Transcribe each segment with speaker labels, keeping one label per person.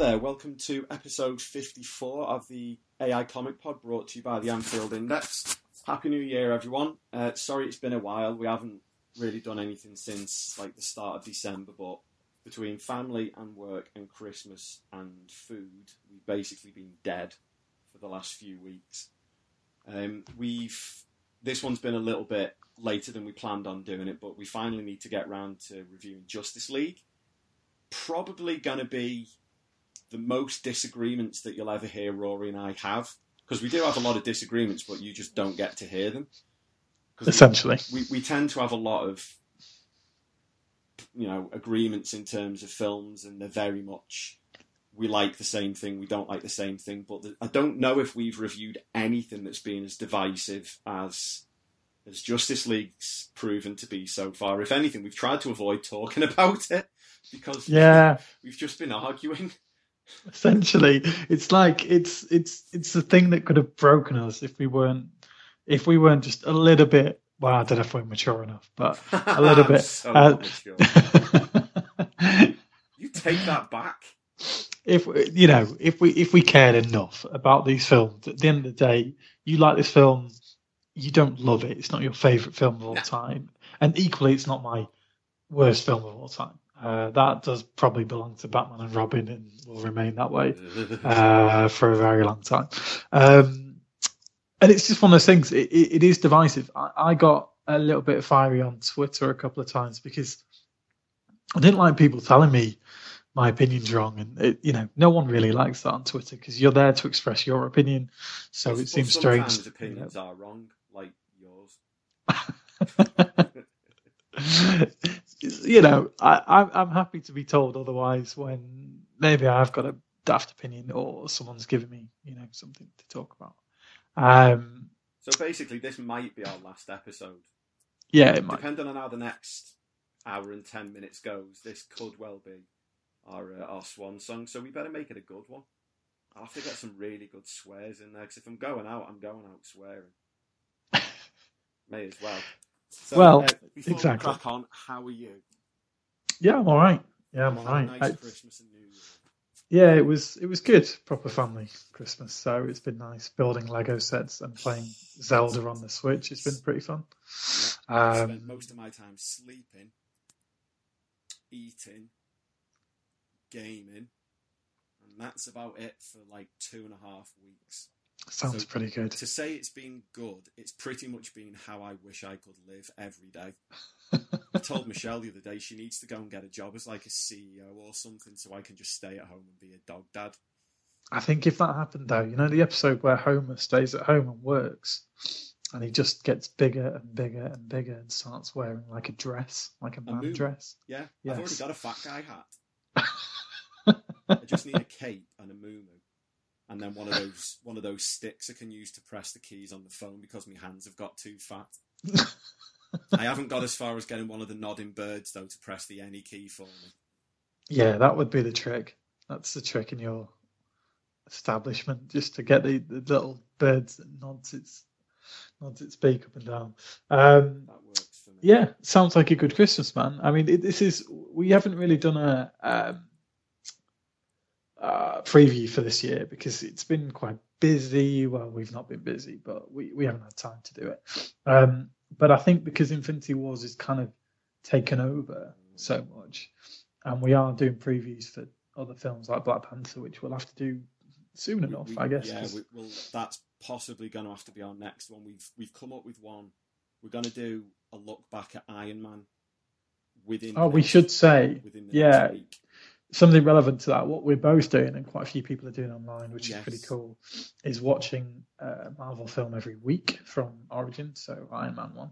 Speaker 1: There, welcome to episode 54 of the AI Comic Pod brought to you by the Anfield Index. Happy New Year, everyone. Uh, sorry it's been a while, we haven't really done anything since like the start of December, but between family and work and Christmas and food, we've basically been dead for the last few weeks. Um, we've this one's been a little bit later than we planned on doing it, but we finally need to get round to reviewing Justice League. Probably going to be the most disagreements that you'll ever hear Rory and I have. Because we do have a lot of disagreements, but you just don't get to hear them. 'Cause we-
Speaker 2: Essentially.
Speaker 1: we, we tend to have a lot of you know agreements in terms of films, and they're very much we like the same thing, we don't like the same thing. But the, I don't know if we've reviewed anything that's been as divisive as as Justice League's proven to be so far. If anything, we've tried to avoid talking about it because
Speaker 2: Yeah,
Speaker 1: we've just been arguing.
Speaker 2: essentially, it's like it's it's it's the thing that could have broken us if we weren't if we weren't just a little bit. Well, I don't know if we're mature enough, but a little bit.
Speaker 1: so
Speaker 2: uh.
Speaker 1: You take that back.
Speaker 2: if you know if we if we cared enough about these films, at the end of the day, you like this film, you don't love it. It's not your favorite film of all
Speaker 1: No.
Speaker 2: time, and equally, it's not my worst film of all time. Uh, that does probably belong to Batman and Robin, and will remain that way. uh, for a very long time. Um, and it's just one of those things. It, it, it is divisive. I, I got a little bit fiery on Twitter a couple of times because I didn't like people telling me my opinion's wrong, and it, you know, no one really likes that on Twitter because you're there to express your opinion. So it seems
Speaker 1: sometimes
Speaker 2: strange.
Speaker 1: opinions are wrong, like yours.
Speaker 2: you know, I, I'm I'm happy to be told otherwise when maybe I've got a daft opinion or someone's giving me, you know, something to talk about. Um,
Speaker 1: So basically, this might be our last episode.
Speaker 2: yeah, it might.
Speaker 1: Depending on how the next hour and ten minutes goes, this could well be our uh, our swan song. So we better make it a good one. I'll have to get some really good swears in there because if I'm going out, I'm going out swearing. May as well. So,
Speaker 2: Well,
Speaker 1: uh, before
Speaker 2: exactly.
Speaker 1: we crack on, how are you?
Speaker 2: Yeah, I'm all right. Yeah, I'm all right.
Speaker 1: Nice
Speaker 2: I-
Speaker 1: Christmas and New Year.
Speaker 2: yeah, it was it was good. Proper family Christmas. So it's been nice building Lego sets and playing Zelda on the Switch. It's been pretty fun.
Speaker 1: I
Speaker 2: Um,
Speaker 1: spend most of my time sleeping, eating, gaming, and that's about it for like two and a half weeks.
Speaker 2: Sounds
Speaker 1: So-
Speaker 2: pretty good.
Speaker 1: To say it's been good, it's pretty much been how I wish I could live every day. I told Michelle the other day she needs to go and get a job as like a CEO or something so I can just stay at home and be a dog dad.
Speaker 2: I think if that happened though, you know the episode where Homer stays at home and works, and he just gets bigger and bigger and bigger and starts wearing like a dress, like a man dress.
Speaker 1: Yeah, I've already got a fat guy hat. I just need a cape and a moo and then one of those one of those sticks I can use to press the keys on the phone because my hands have got too fat. I haven't got as far as getting one of the nodding birds though to press the any key for me.
Speaker 2: Yeah, that would be the trick. That's the trick in your establishment, just to get the, the little birds that nods its nods its beak up and down. Um,
Speaker 1: That works for me.
Speaker 2: yeah, sounds like a good Christmas, man. I mean, it, this is we haven't really done a um, uh, preview for this year because it's been quite busy. Well, we've not been busy, but we, we haven't had time to do it. Um, but I think because Infinity Wars is kind of taken over so much, and we are doing previews for other films like Black Panther, which we'll have to do soon enough,
Speaker 1: we-
Speaker 2: I guess.
Speaker 1: Yeah, we, well, that's possibly going to have to be our next one. We've we've come up with one. We're going to do a look back at Iron Man within.
Speaker 2: oh, we
Speaker 1: next-
Speaker 2: should say,
Speaker 1: within the
Speaker 2: yeah,
Speaker 1: next week.
Speaker 2: Something relevant to that. What we're both doing, and quite a few people are doing online, which
Speaker 1: Yes.
Speaker 2: is pretty cool, is watching a Marvel film every week from Origin, so Iron Man one,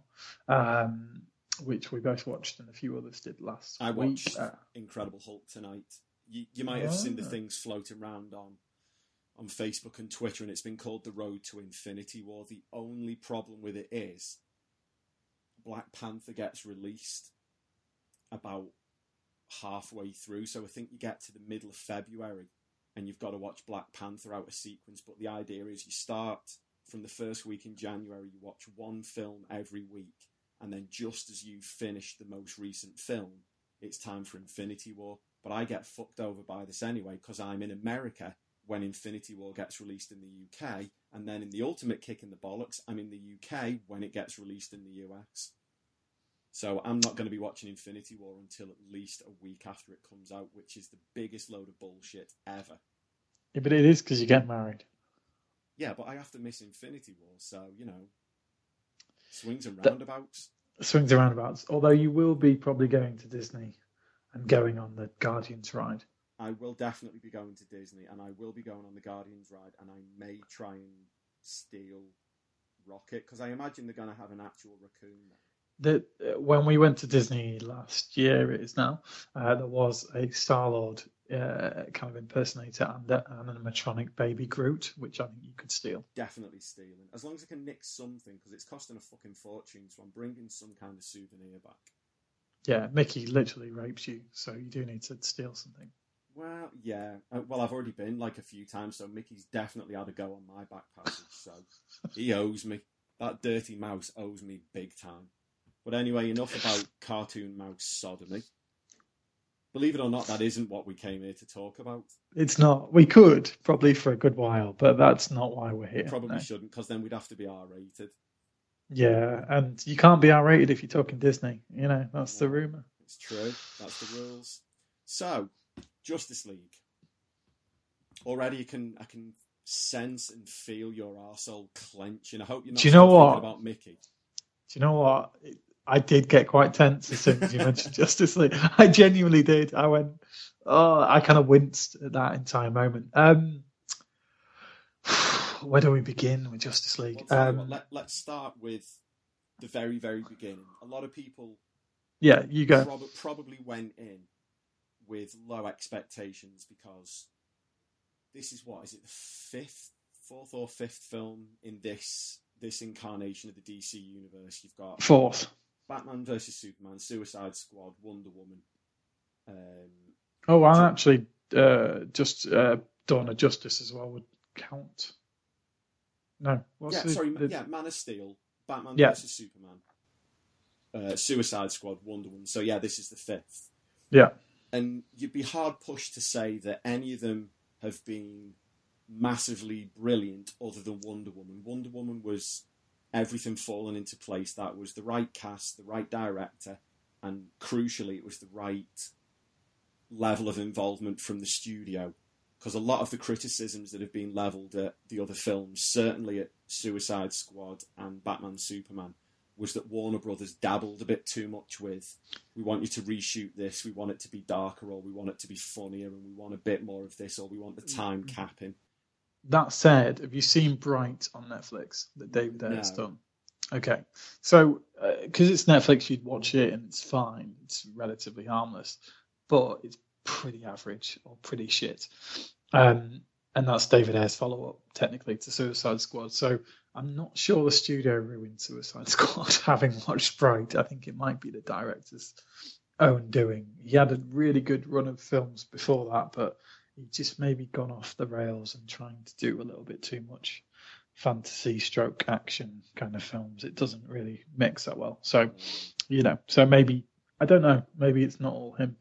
Speaker 2: um, which we both watched, and a few others did last
Speaker 1: I
Speaker 2: week.
Speaker 1: watched
Speaker 2: Uh,
Speaker 1: Incredible Hulk tonight. You, you might have seen the
Speaker 2: Ah.
Speaker 1: things floating around on on Facebook and Twitter, and it's been called the Road to Infinity War. The only problem with it is Black Panther gets released about halfway through, so I think you get to the middle of February and you've got to watch Black Panther out of sequence. But the idea is you start from the first week in January, you watch one film every week, and then just as you finish the most recent film, it's time for Infinity War. But I get fucked over by this anyway because I'm in America when Infinity War gets released in the UK, and then in the ultimate kick in the bollocks, I'm in the UK when it gets released in the US. So I'm not going to be watching Infinity War until at least a week after it comes out, which is the biggest load of bullshit ever.
Speaker 2: yeah, but it is because you get married.
Speaker 1: Yeah, but I have to miss Infinity War, so you know, swings and
Speaker 2: That-
Speaker 1: roundabouts.
Speaker 2: Swings and roundabouts. Although you will be probably going to Disney and going on the Guardians ride.
Speaker 1: I will definitely be going to Disney, and I will be going on the Guardians ride, and I may try and steal Rocket because I imagine they're going to have an actual raccoon. There.
Speaker 2: The, when we went to Disney last year, it is now, uh, there was a Star Lord uh, kind of impersonator and an animatronic baby Groot, which I think you could steal.
Speaker 1: Definitely stealing, as long as I can nick something because it's costing a fucking fortune. So I'm bringing some kind of souvenir back.
Speaker 2: Yeah, Mickey literally rapes you, so you do need to steal something.
Speaker 1: Well, yeah. Uh, well, I've already been like a few times, so Mickey's definitely had a go on my back passage. So he owes me. That dirty mouse owes me big time. But anyway, enough about cartoon mouse sodomy. Believe it or not, that isn't what we came here to talk about.
Speaker 2: It's not. We could probably for a good while, but that's not why we're here.
Speaker 1: Probably
Speaker 2: no.
Speaker 1: shouldn't, because then we'd have to be R rated.
Speaker 2: Yeah, and you can't be R-rated if you're talking Disney. You know that's the rumor.
Speaker 1: It's true. That's the rules. So, Justice League. Already, you can I can sense and feel your arsehole clenching. I hope you're not
Speaker 2: Do you know what?
Speaker 1: about Mickey.
Speaker 2: Do you know what? I did get quite tense as soon as you mentioned Justice League. I genuinely did. I went, oh, I kind of winced at that entire moment. Um, where do we begin with Justice League?
Speaker 1: Well, tell what,
Speaker 2: Um,
Speaker 1: let, let's start with the very, very beginning. A lot of people
Speaker 2: yeah, you go.
Speaker 1: prob- probably went in with low expectations because this is what is it the fifth, fourth or fifth film in this this incarnation of the DC universe. You've got
Speaker 2: Fourth.
Speaker 1: Batman versus Superman, Suicide Squad, Wonder Woman. Um,
Speaker 2: Oh, and actually, uh, just uh, Dawn of Justice as well would count. No, what's
Speaker 1: yeah,
Speaker 2: the,
Speaker 1: sorry,
Speaker 2: the-
Speaker 1: yeah, Man of Steel, Batman
Speaker 2: Yeah.
Speaker 1: versus Superman, uh, Suicide Squad, Wonder Woman. So yeah, this is the fifth.
Speaker 2: yeah.
Speaker 1: and you'd be hard pushed to say that any of them have been massively brilliant other than Wonder Woman. Wonder Woman was everything falling into place. That was the right cast, the right director, and crucially, it was the right level of involvement from the studio. Because a lot of the criticisms that have been levelled at the other films, certainly at Suicide Squad and Batman Superman, was that Warner Brothers dabbled a bit too much with we want you to reshoot this, we want it to be darker, or we want it to be funnier, and we want a bit more of this, or we want the mm. time capping.
Speaker 2: That said, have you seen Bright on Netflix that David Ayer's
Speaker 1: No.
Speaker 2: done? Okay, so because it's Netflix, you'd watch it and it's fine. It's relatively harmless, but it's pretty average or pretty shit. Um, and that's David Ayer's follow up, technically, to Suicide Squad. So I'm not sure the studio ruined Suicide Squad having watched Bright. I think it might be the director's own doing. He had a really good run of films before that, but he just maybe gone off the rails and trying to do a little bit too much fantasy stroke action kind of films. It doesn't really mix that well. So, you know, so maybe I don't know. Maybe it's not all him.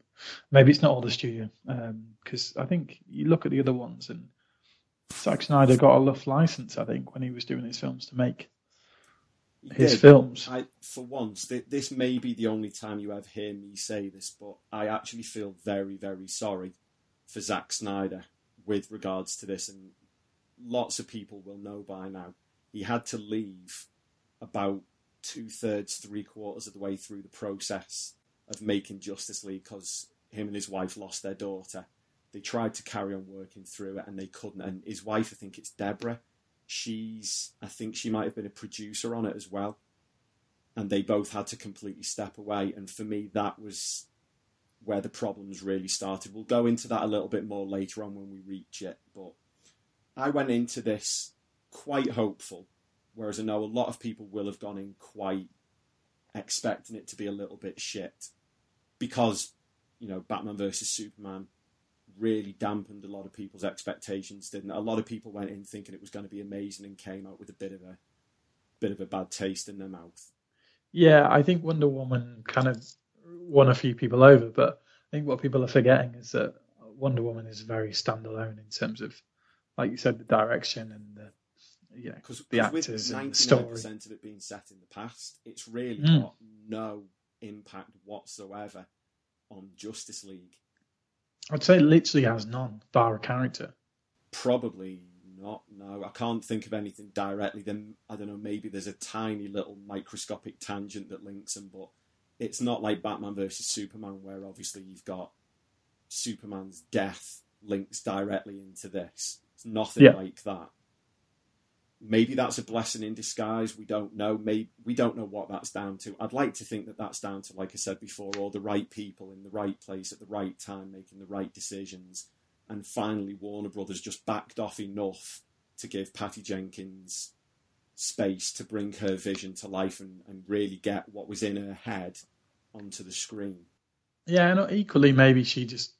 Speaker 2: Maybe it's not all the studio. Because um, I think you look at the other ones and Zack Snyder got a rough license, I think, when he was doing his films to make his
Speaker 1: Yeah,
Speaker 2: films.
Speaker 1: I, for once, th- this may be the only time you ever hear me say this, but I actually feel very, very sorry for Zack Snyder with regards to this, and lots of people will know by now. He had to leave about two thirds, three quarters of the way through the process of making Justice League because him and his wife lost their daughter. They tried to carry on working through it and they couldn't. And his wife, I think it's Deborah, she's, I think she might have been a producer on it as well and they both had to completely step away. And for me, that was where the problems really started. We'll go into that a little bit more later on when we reach it. But I went into this quite hopeful, whereas I know a lot of people will have gone in quite expecting it to be a little bit shit because you know Batman versus Superman really dampened a lot of people's expectations, didn't it? A lot of people went in thinking it was going to be amazing and came out with a bit of a bit of a bad taste in their mouth.
Speaker 2: Yeah, I think Wonder Woman kind of won a few people over, but I think what people are forgetting is that Wonder Woman is very standalone in terms of, like you said, the direction and the you know
Speaker 1: because
Speaker 2: the
Speaker 1: with
Speaker 2: actors and
Speaker 1: ninety
Speaker 2: the story.
Speaker 1: percent of it being set in the past, it's really
Speaker 2: Mm.
Speaker 1: got no impact whatsoever on Justice League.
Speaker 2: I'd say it literally has none, bar a character.
Speaker 1: Probably not. No, I can't think of anything directly. Then I don't know. Maybe there's a tiny little microscopic tangent that links them, but it's not like Batman versus Superman, where obviously you've got Superman's death links directly into this. It's nothing
Speaker 2: Yeah.
Speaker 1: like that. Maybe that's a blessing in disguise. We don't know. Maybe we don't know what that's down to. I'd like to think that that's down to, like I said before, all the right people in the right place at the right time, making the right decisions and finally Warner Brothers just backed off enough to give Patty Jenkins space to bring her vision to life and, and really get what was in her head onto the screen.
Speaker 2: Yeah, and equally maybe she just,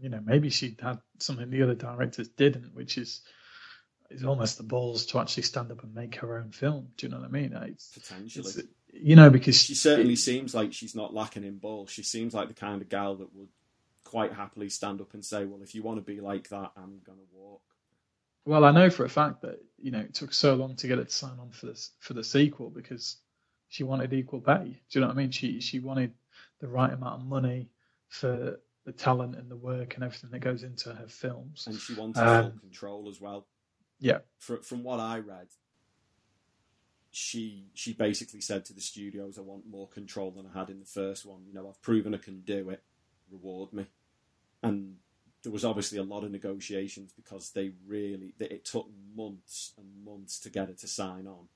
Speaker 2: you know, maybe she had something the other directors didn't, which is is almost the balls to actually stand up and make her own film. Do you know what I mean? Uh, it's,
Speaker 1: Potentially.
Speaker 2: it's you know because
Speaker 1: She certainly seems like she's not lacking in balls. She seems like the kind of gal that would quite happily stand up and say, Well, if you want to be like that, I'm going to walk.
Speaker 2: Well, I know for a fact that you know it took so long to get her to sign on for this for the sequel because she wanted equal pay. Do you know what I mean? She she wanted the right amount of money for the talent and the work and everything that goes into her films.
Speaker 1: And she wanted
Speaker 2: Um,
Speaker 1: full control as well.
Speaker 2: Yeah,
Speaker 1: Fr from what I read, she she basically said to the studios, "I want more control than I had in the first one. You know, I've proven I can do it. Reward me." And there was obviously a lot of negotiations because they really that it took months and months to get her to sign on,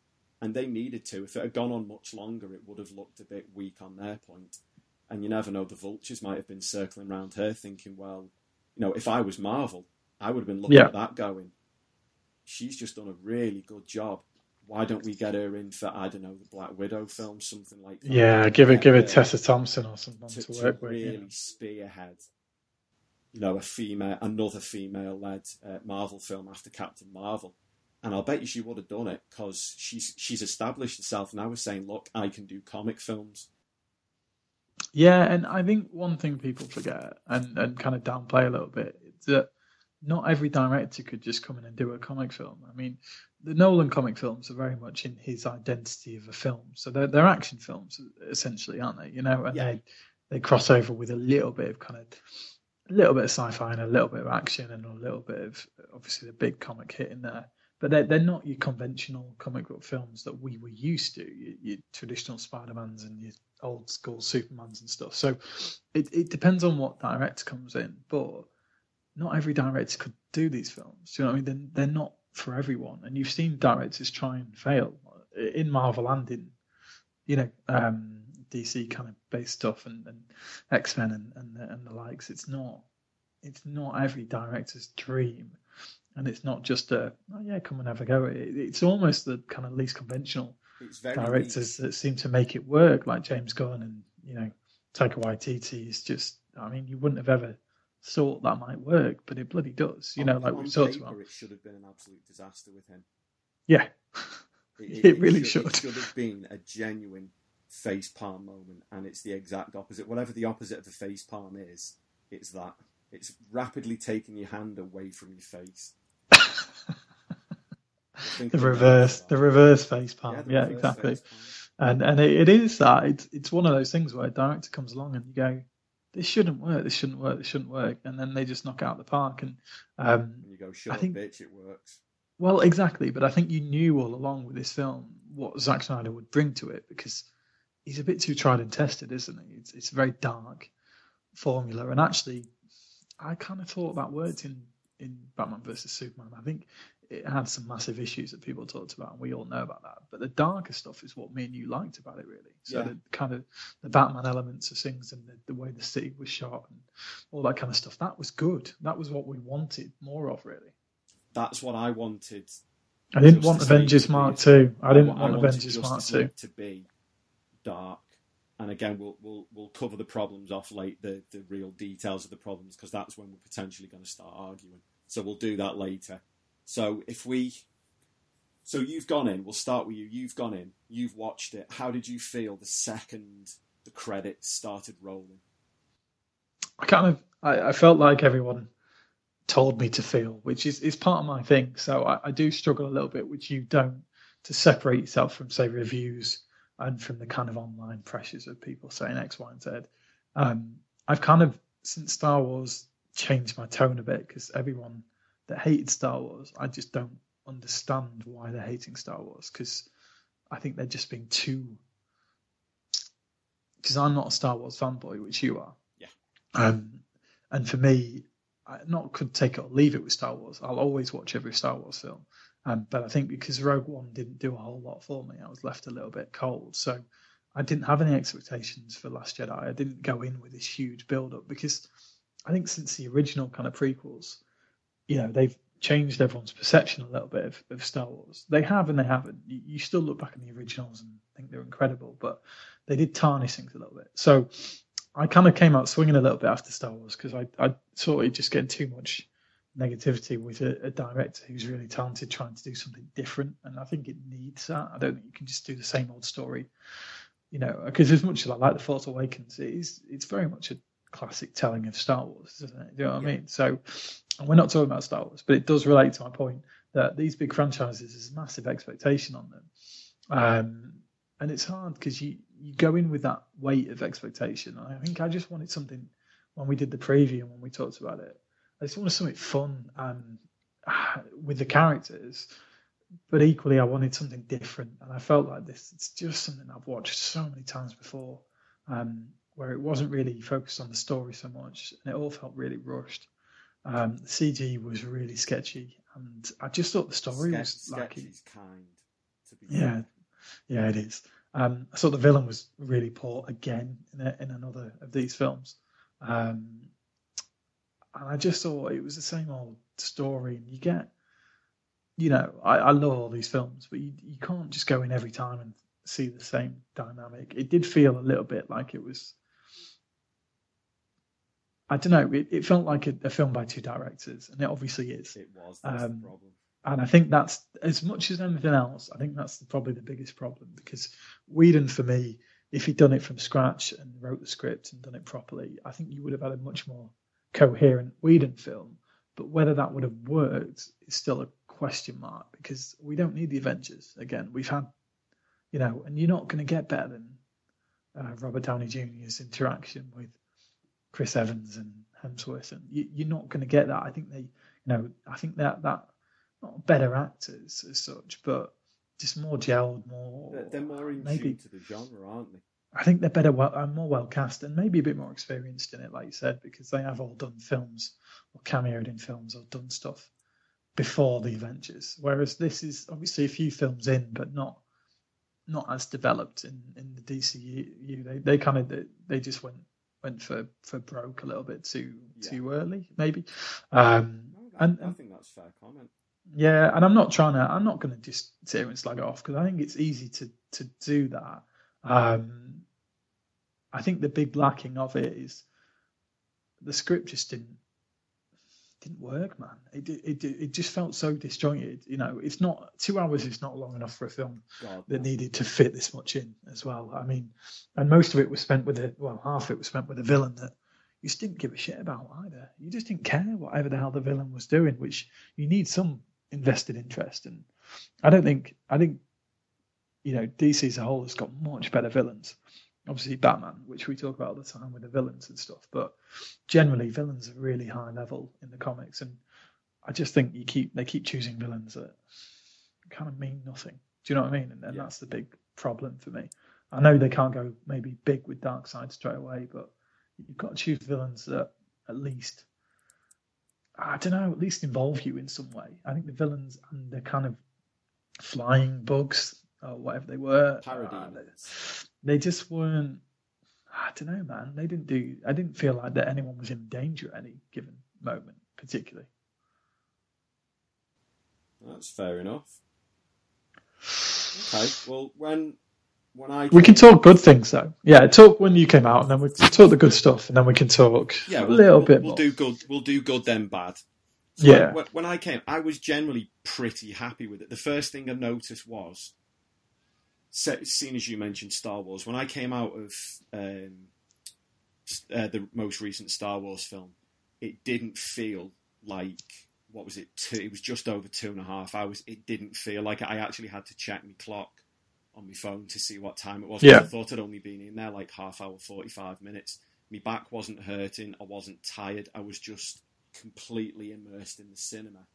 Speaker 1: and they needed to. If it had gone on much longer, it would have looked a bit weak on their point. And you never know, the vultures might have been circling around her, thinking, "Well, you know, if I was Marvel, I would have been looking
Speaker 2: Yeah.
Speaker 1: at that going." she's just done a really good job. Why don't we get her in for I don't know the Black Widow film, something like that?
Speaker 2: yeah. Give it give it
Speaker 1: her
Speaker 2: Tessa Thompson or something
Speaker 1: to,
Speaker 2: to,
Speaker 1: to
Speaker 2: work with.
Speaker 1: really
Speaker 2: yeah.
Speaker 1: spearhead, you know, a female, another female-led uh, Marvel film after Captain Marvel, and I'll bet you she would have done it because she's she's established herself now as saying, "Look, I can do comic films."
Speaker 2: Yeah, and I think one thing people forget and, and kind of downplay a little bit is that not every director could just come in and do a comic film. I mean, the Nolan comic films are very much in his identity of a film, so they're they're action films essentially, aren't they? You know, and
Speaker 1: Yeah.
Speaker 2: they they cross over with a little bit of kind of a little bit of sci-fi and a little bit of action and a little bit of obviously the big comic hit in there. But they're, they're not your conventional comic book films that we were used to, your, your traditional Spider-Mans and your old school Supermans and stuff. So it, it depends on what director comes in, but not every director could do these films. Do you know what I mean? They're, they're not for everyone. And you've seen directors try and fail in Marvel and in, you know, um, DC kind of based stuff and, and X Men and, and, the- and the likes. It's not it's not every director's dream, and it's not just a oh yeah, come and have a go. It, it's almost the kind of least conventional
Speaker 1: It's very
Speaker 2: directors that seem to make it work, like James Gunn and you know Taika Waititi. Is just, I mean, you wouldn't have ever thought that might work, but it bloody does. You know, like we've talked about.
Speaker 1: It should have been an absolute disaster with him.
Speaker 2: Yeah, It really should.
Speaker 1: It should have been a genuine face palm moment, and it's the exact opposite. Whatever the opposite of a face palm is, it's that. It's rapidly taking your hand away from your face.
Speaker 2: The
Speaker 1: of a name
Speaker 2: reverse, the reverse face palm.
Speaker 1: the
Speaker 2: Yeah, exactly.
Speaker 1: palm.
Speaker 2: And and it, it is that. It's it's one of those things where a director comes along and you go, this shouldn't work, this shouldn't work, this shouldn't work, and then they just knock out the park. And um,
Speaker 1: And you go, shut
Speaker 2: I
Speaker 1: up,
Speaker 2: think-
Speaker 1: bitch, it works.
Speaker 2: Well, exactly, but I think you knew all along with this film what Zack Snyder would bring to it because he's a bit too tried and tested, isn't he? It's it's a very dark formula, and actually, I kind of thought that worked in in Batman versus Superman. I think it had some massive issues that people talked about, and we all know about that. But the darker stuff is what me and you liked about it, really. So
Speaker 1: Yeah.
Speaker 2: the kind of the Batman elements of things and the, the way the city was shot and all that kind of stuff. That was good. That was what we wanted more of, really.
Speaker 1: That's what I wanted.
Speaker 2: I didn't want Avengers. Mark Two. I didn't
Speaker 1: wa-
Speaker 2: want
Speaker 1: wanted
Speaker 2: Avengers Mark Two.
Speaker 1: To be dark. And again, we'll we'll we'll cover the problems off late, the the real details of the problems, because that's when we're potentially going to start arguing. So we'll do that later. So if we, so you've gone in. We'll start with you. You've gone in. You've watched it. How did you feel the second the credits started rolling?
Speaker 2: I kind of I, I felt like everyone told me to feel, which is, is part of my thing. So I, I do struggle a little bit, which you don't, to separate yourself from say reviews and from the kind of online pressures of people saying X, Y, and Z. Um, I've kind of since Star Wars changed my tone a bit because everyone that hated Star Wars, I just don't understand why they're hating Star Wars because I think they're just being too. Because I'm not a Star Wars fanboy, which you are.
Speaker 1: Yeah.
Speaker 2: Um, and for me, I not could take it or leave it with Star Wars. I'll always watch every Star Wars film. Um, but I think because Rogue One didn't do a whole lot for me, I was left a little bit cold. So I didn't have any expectations for Last Jedi. I didn't go in with this huge build up because I think since the original kind of prequels, you know, they've changed everyone's perception a little bit of, of Star Wars. They have and they haven't. You, you still look back on the originals and think they're incredible, but they did tarnish things a little bit. So I kind of came out swinging a little bit after Star Wars because I, I thought it just getting too much negativity with a, a director who's really talented trying to do something different. And I think it needs that. I don't think you can just do the same old story, you know, because as much as I like The Force Awakens, it is, it's very much a classic telling of Star Wars, isn't it? Do you know what I mean? So and we're not talking about Star Wars, but it does relate to my point that these big franchises is a massive expectation on them. Um, and it's hard because you, you go in with that weight of expectation. I think I just wanted something when we did the preview and when we talked about it. I just wanted something fun and with the characters, but equally I wanted something different. And I felt like this. It's just something I've watched so many times before, um, where it wasn't really focused on the story so much, and it all felt really rushed. Um, the CG was really sketchy, and I just thought the story
Speaker 1: Sketch,
Speaker 2: was lacking.
Speaker 1: kind. To be
Speaker 2: Yeah,
Speaker 1: fair.
Speaker 2: yeah, it is. Um, I thought the villain was really poor again in, a, in another of these films. Um, and I just thought it was the same old story. And you get, you know, I, I love all these films, but you, you can't just go in every time and see the same dynamic. It did feel a little bit like it was. I don't know. It, it felt like a, a film by two directors, and it obviously is.
Speaker 1: It was.
Speaker 2: Um,
Speaker 1: the problem.
Speaker 2: And I think that's as much as anything else. I think that's probably the biggest problem because Whedon, for me, if he'd done it from scratch and wrote the script and done it properly, I think you would have had a much more coherent Whedon film. But whether that would have worked is still a question mark because we don't need the Avengers again. We've had, you know, and you're not going to get better than uh, Robert Downey Jr.'s interaction with Chris Evans and Hemsworth, and you, you're not going to get that. I think they, you know, I think that that not better actors as such, but just more gelled, more.
Speaker 1: They're, they're more in
Speaker 2: maybe
Speaker 1: to the genre, aren't they?
Speaker 2: I think they're better, well, uh, more well cast, and maybe a bit more experienced in it, like you said, because they have all done films or cameoed in films or done stuff before the Avengers. Whereas this is obviously a few films in, but not not as developed in, in the DCU. They they kind of they, they just went went for, for broke a little bit too
Speaker 1: Yeah.
Speaker 2: too early, maybe. Um,
Speaker 1: No, that-
Speaker 2: and,
Speaker 1: I think that's a fair comment.
Speaker 2: yeah, and I'm not trying to. I'm not going to just here and slag it off because I think it's easy to to do that. Um, I think the big lacking of it is the script just didn't didn't work, man. It it it, just felt so disjointed. You know, it's not two hours is not long enough for a film
Speaker 1: God,
Speaker 2: that needed to fit this much in as well. I mean, and most of it was spent with a well, half of it was spent with a villain that you just didn't give a shit about either. You just didn't care whatever the hell the villain was doing, which you need some invested interest. And I don't think I think you know DC as a whole has got much better villains. Obviously, Batman, which we talk about all the time with the villains and stuff, but generally villains are really high level in the comics, and I just think you keep they keep choosing villains that kind of mean nothing. Do you know what I mean? And, and
Speaker 1: Yeah.
Speaker 2: that's the big problem for me. I know they can't go maybe big with Darkseid straight away, but you've got to choose villains that at least I don't know, at least involve you in some way. I think the villains and the kind of flying bugs or whatever they were, uh,
Speaker 1: Parademons.
Speaker 2: they just weren't. I don't know, man. They didn't do. I didn't feel like that anyone was in danger at any given moment, particularly.
Speaker 1: That's fair enough. Okay, well, when when I
Speaker 2: We can talk good things though. Yeah, talk when you came out, and then we talk the good stuff, and then we can talk
Speaker 1: yeah,
Speaker 2: a
Speaker 1: we'll,
Speaker 2: little
Speaker 1: we'll,
Speaker 2: bit
Speaker 1: we'll
Speaker 2: more.
Speaker 1: do good. We'll do good then bad. So
Speaker 2: Yeah.
Speaker 1: When, when I came, I was generally pretty happy with it. The first thing I noticed was, seeing as you mentioned Star Wars, when I came out of um, uh, the most recent Star Wars film, it didn't feel like what was it? Two, it was just over two and a half hours. It didn't feel like. I actually had to check my clock on my phone to see what time it was.
Speaker 2: Yeah.
Speaker 1: I thought I'd only been in there like half hour, forty five minutes. My back wasn't hurting. I wasn't tired. I was just completely immersed in the cinema,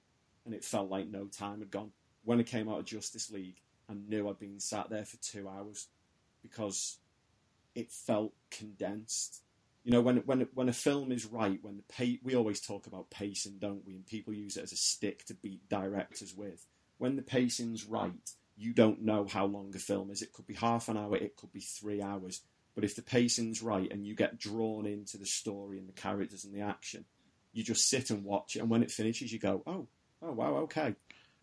Speaker 1: and it felt like no time had gone. When I came out of Justice League, I knew I'd been sat there for two hours because it felt condensed. You know, when when when a film is right, when the pa- we always talk about pacing, don't we? And people use it as a stick to beat directors with. When the pacing's right, you don't know how long a film is. It could be half an hour, it could be three hours. But if the pacing's right and you get drawn into the story and the characters and the action, you just sit and watch it. And when it finishes, you go, "Oh, oh, wow, okay."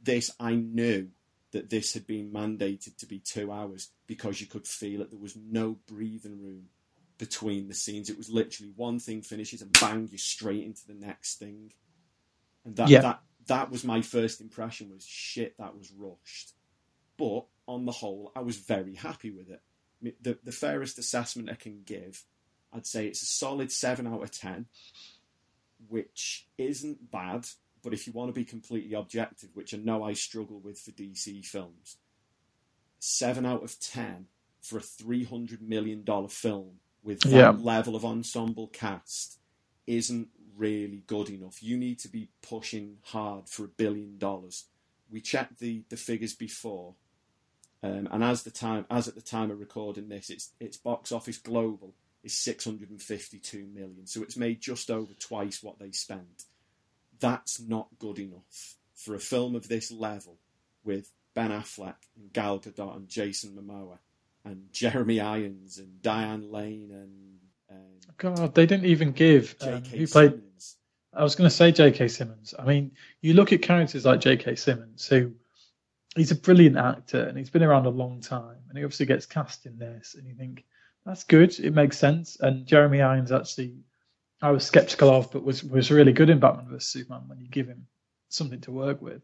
Speaker 1: This I knew that this had been mandated to be two hours because you could feel it. There was no breathing room between the scenes. It was literally one thing finishes and bang, you're straight into the next thing. And that
Speaker 2: Yeah.
Speaker 1: that that was my first impression was shit, that was rushed. But on the whole, I was very happy with it. I mean, The the fairest assessment I can give, I'd say it's a solid seven out of ten, which isn't bad. But if you want to be completely objective, which I know I struggle with for DC films, seven out of ten for a three hundred million dollar film with that
Speaker 2: Yeah.
Speaker 1: level of ensemble cast isn't really good enough. You need to be pushing hard for a billion dollars. We checked the, the figures before, um, and as the time as at the time of recording this, its its box office global is six hundred and fifty two million. So it's made just over twice what they spent. That's not good enough for a film of this level with Ben Affleck and Gal Gadot and Jason Momoa and Jeremy Irons and Diane Lane and um,
Speaker 2: God, they didn't even give um,
Speaker 1: J.K.
Speaker 2: who played.
Speaker 1: Simmons.
Speaker 2: I was going to say J.K. Simmons. I mean, you look at characters like J.K. Simmons, who he's a brilliant actor and he's been around a long time, and he obviously gets cast in this, and you think that's good, it makes sense. And Jeremy Irons actually, I was skeptical of, but was was really good in Batman vs Superman when you give him something to work with.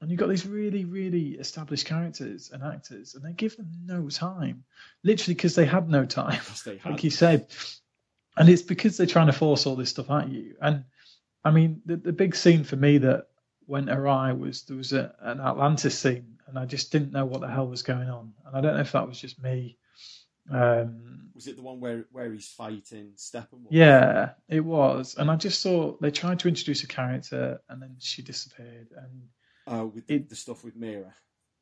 Speaker 2: And you've got these really, really established characters and actors, and they give them no time, literally because they had no time
Speaker 1: had
Speaker 2: like you said. And it's because they're trying to force all this stuff at you. And I mean, the, the big scene for me that went awry was there was a, an Atlantis scene, and I just didn't know what the hell was going on. And I don't know if that was just me. Um,
Speaker 1: Was it the one where where he's fighting Steppenwolf?
Speaker 2: yeah, it was. And I just thought they tried to introduce a character, and then she disappeared. And
Speaker 1: Oh, with
Speaker 2: It-
Speaker 1: the stuff with Mera.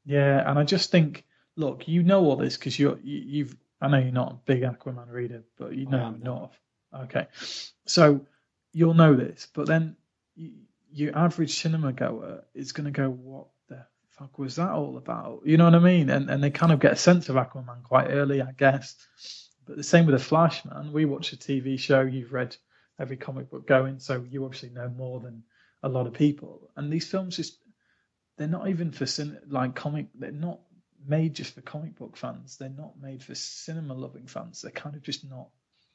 Speaker 2: Yeah, and I just think, look, you know all this because you're you, you've. I know you're not a big Aquaman reader, but you know enough. Okay, so you'll know this, but then you, your average cinema goer is going to go, "What the fuck was that all about?" You know what I mean? And and they kind of get a sense of Aquaman quite early, I guess. But the same with the Flash, man. We watch a TV show. You've read every comic book going, so you obviously know more than a lot of people. And these films just they're not even for cin- like comic. They're not made just for comic book fans. They're not made for cinema loving fans. They're kind of just not.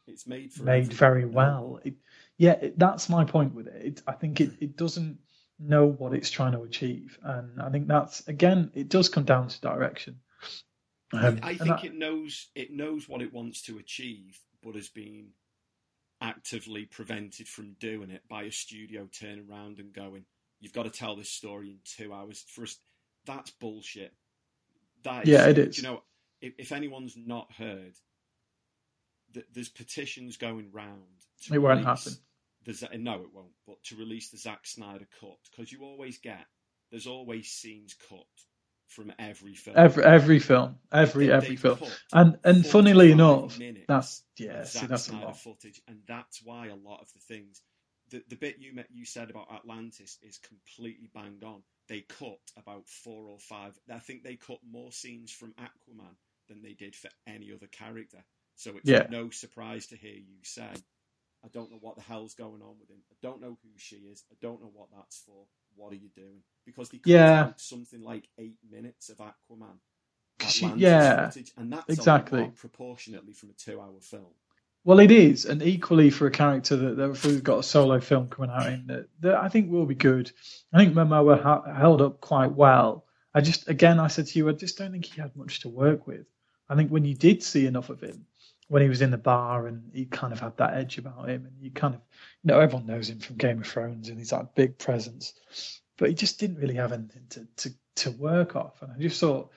Speaker 1: It's made for
Speaker 2: made very well. It, yeah, it, that's my point with it. it I think it, it doesn't know what it's trying to achieve, and I think that's again, it does come down to direction.
Speaker 1: Um, I think it knows it knows what it wants to achieve, but has been actively prevented from doing it by a studio turning around and going, "You've got to tell this story in two hours." For us, that's bullshit. That is,
Speaker 2: yeah, it is.
Speaker 1: You know, if, if anyone's not heard, th- there's petitions going round.
Speaker 2: it won't happen.
Speaker 1: The, no, it won't. But to release the Zack Snyder cut, because you always get there's always scenes cut from every film.
Speaker 2: Every every film, every they, every film, and and funnily enough, that's yeah, see, that's Snyder a lot.
Speaker 1: footage, and that's why a lot of the things, the the bit you met, you said about Atlantis is completely banged on. They cut about four or five. I think they cut more scenes from Aquaman than they did for any other character. So it's yeah. no surprise to hear you say, "I don't know what the hell's going on with him. I don't know who she is. I don't know what that's for." what are you doing? Because they yeah. something like eight minutes of Aquaman.
Speaker 2: yeah,
Speaker 1: footage, and that's
Speaker 2: exactly
Speaker 1: proportionately from a two-hour film.
Speaker 2: Well, it is, and equally for a character that, that we've got a solo film coming out in that, that I think will be good. I think Momoa ha- held up quite well. I just, again, I said to you, I just don't think he had much to work with. I think when you did see enough of him, when he was in the bar and he kind of had that edge about him, and you kind of you know, everyone knows him from Game of Thrones and he's that big presence, but he just didn't really have anything to, to, to work off. And I just thought,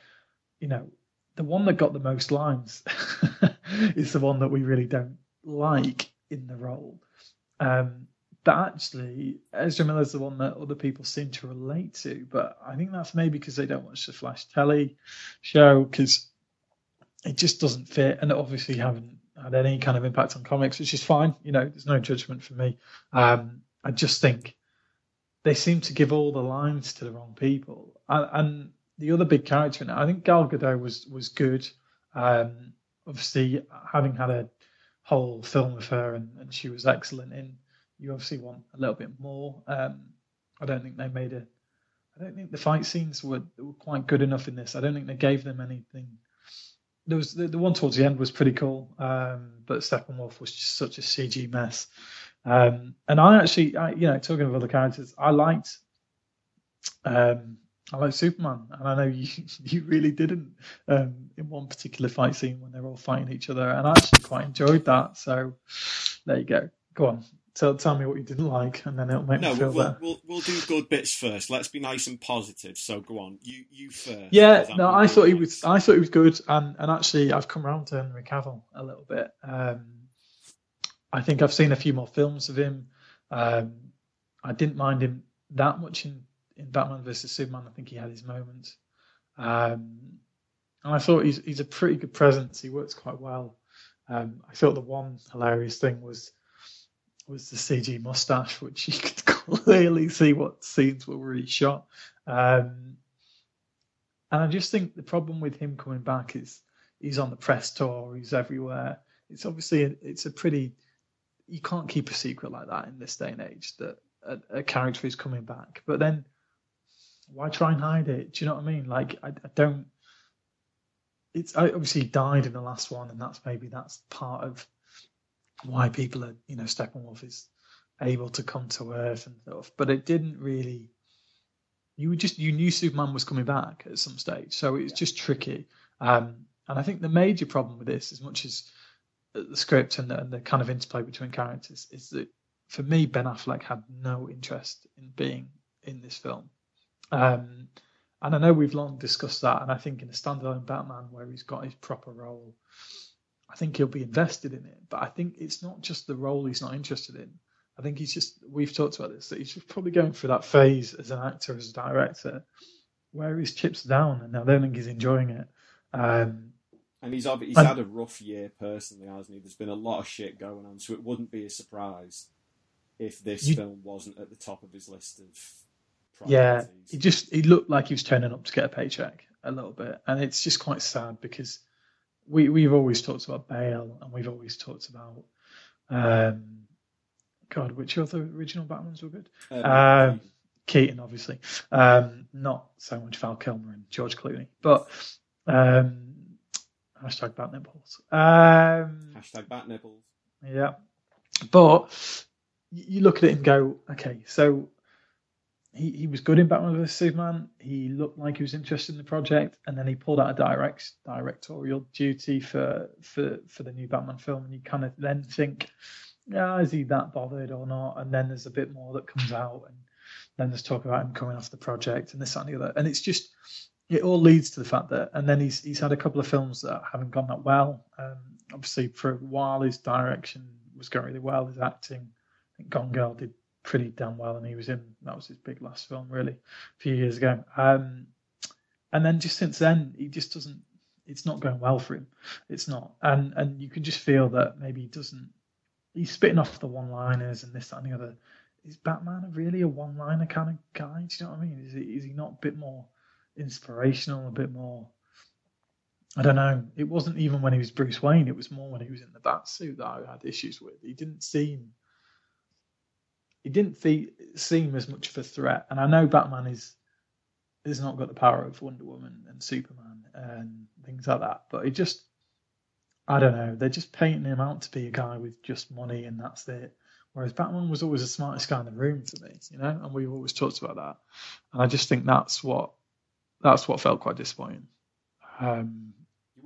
Speaker 2: you know, the one that got the most lines is the one that we really don't like in the role. Um, but actually, Ezra Miller's the one that other people seem to relate to. But I think that's maybe because they don't watch the Flash Telly show because it just doesn't fit. And obviously, haven't had any kind of impact on comics, which is fine. You know, there's no judgment for me. Um, I just think they seem to give all the lines to the wrong people. And, and the other big character in it, I think Gal Gadot was was good. Um, obviously, having had a whole film with her and, and, she was excellent in, you obviously want a little bit more. Um, I don't think they made a. I don't think the fight scenes were, were quite good enough in this. I don't think they gave them anything there was the, the, one towards the end was pretty cool, um, but Steppenwolf was just such a CG mess. Um, and I actually, I, you know, talking of other characters, I liked, um, I liked Superman, and I know you you really didn't um, in one particular fight scene when they're all fighting each other, and I actually quite enjoyed that. So there you go. Go on. Tell, tell me what you didn't like, and then it'll make
Speaker 1: no,
Speaker 2: me feel
Speaker 1: we'll,
Speaker 2: better.
Speaker 1: We'll, we'll do good bits first. Let's be nice and positive. So go on, you you first.
Speaker 2: Yeah, no, I thought he was. I thought he was good, and and actually, I've come around to Henry Cavill a little bit. Um, I think I've seen a few more films of him. Um, I didn't mind him that much in, in Batman versus Superman. I think he had his moments, um, and I thought he's he's a pretty good presence. He works quite well. Um, I thought the one hilarious thing was was the CG mustache, which you could clearly see what scenes were really shot. Um, and I just think the problem with him coming back is he's on the press tour, he's everywhere. It's obviously a, it's a pretty you can't keep a secret like that in this day and age that a, a character is coming back. But then why try and hide it? Do you know what I mean? Like I, I don't. It's I obviously died in the last one, and that's maybe that's part of why people are, you know, Steppenwolf is able to come to Earth and stuff. But it didn't really. You just you knew Superman was coming back at some stage, so it's just tricky. Um, and I think the major problem with this, as much as the script and the, and the kind of interplay between characters, is that for me Ben Affleck had no interest in being in this film. Um, and I know we've long discussed that, and I think in a standalone Batman where he's got his proper role, I think he'll be invested in it. But I think it's not just the role he's not interested in. I think he's just we've talked about this that he's just probably going through that phase as an actor, as a director, where his chips down, and I don't think he's enjoying it. Um,
Speaker 1: and he's he's had a rough year personally, hasn't he? There's been a lot of shit going on, so it wouldn't be a surprise if this you, film wasn't at the top of his list of.
Speaker 2: Yeah, he just he looked like he was turning up to get a paycheck a little bit, and it's just quite sad because we we've always talked about Bale, and we've always talked about um, God, which other original Batmans were good?
Speaker 1: Um,
Speaker 2: Um, Keaton, obviously. Um, not so much Val Kilmer and George Clooney, but um, hashtag bat nipples. Um,
Speaker 1: hashtag bat nipples.
Speaker 2: yeah, but you look at it and go, okay, so he, he was good in Batman vs Superman. He looked like he was interested in the project, and then he pulled out a direct directorial duty for for for the new Batman film, and you kind of then think, yeah, is he that bothered or not? And then there's a bit more that comes out, and then there's talk about him coming off the project and this that, and the other, and it's just it all leads to the fact that, and then he's he's had a couple of films that haven't gone that well. Um, obviously, for a while, his direction was going really well. His acting, I think Gone Girl did pretty damn well, and he was in that was his big last film, really, a few years ago. Um, and then just since then, he just doesn't. It's not going well for him. It's not, and and you can just feel that maybe he doesn't. He's spitting off the one-liners and this that and the other. Is Batman really a one-liner kind of guy? Do you know what I mean? Is he, is he not a bit more inspirational, a bit more? I don't know. It wasn't even when he was Bruce Wayne. It was more when he was in the bat suit that I had issues with. He didn't seem. He didn't fe- seem as much of a threat, and I know Batman is has not got the power of Wonder Woman and Superman and things like that. But it just, I don't know. They're just painting him out to be a guy with just money and that's it. Whereas Batman was always the smartest guy in the room for me, you know, and we've always talked about that. And I just think that's what that's what felt quite disappointing. Um,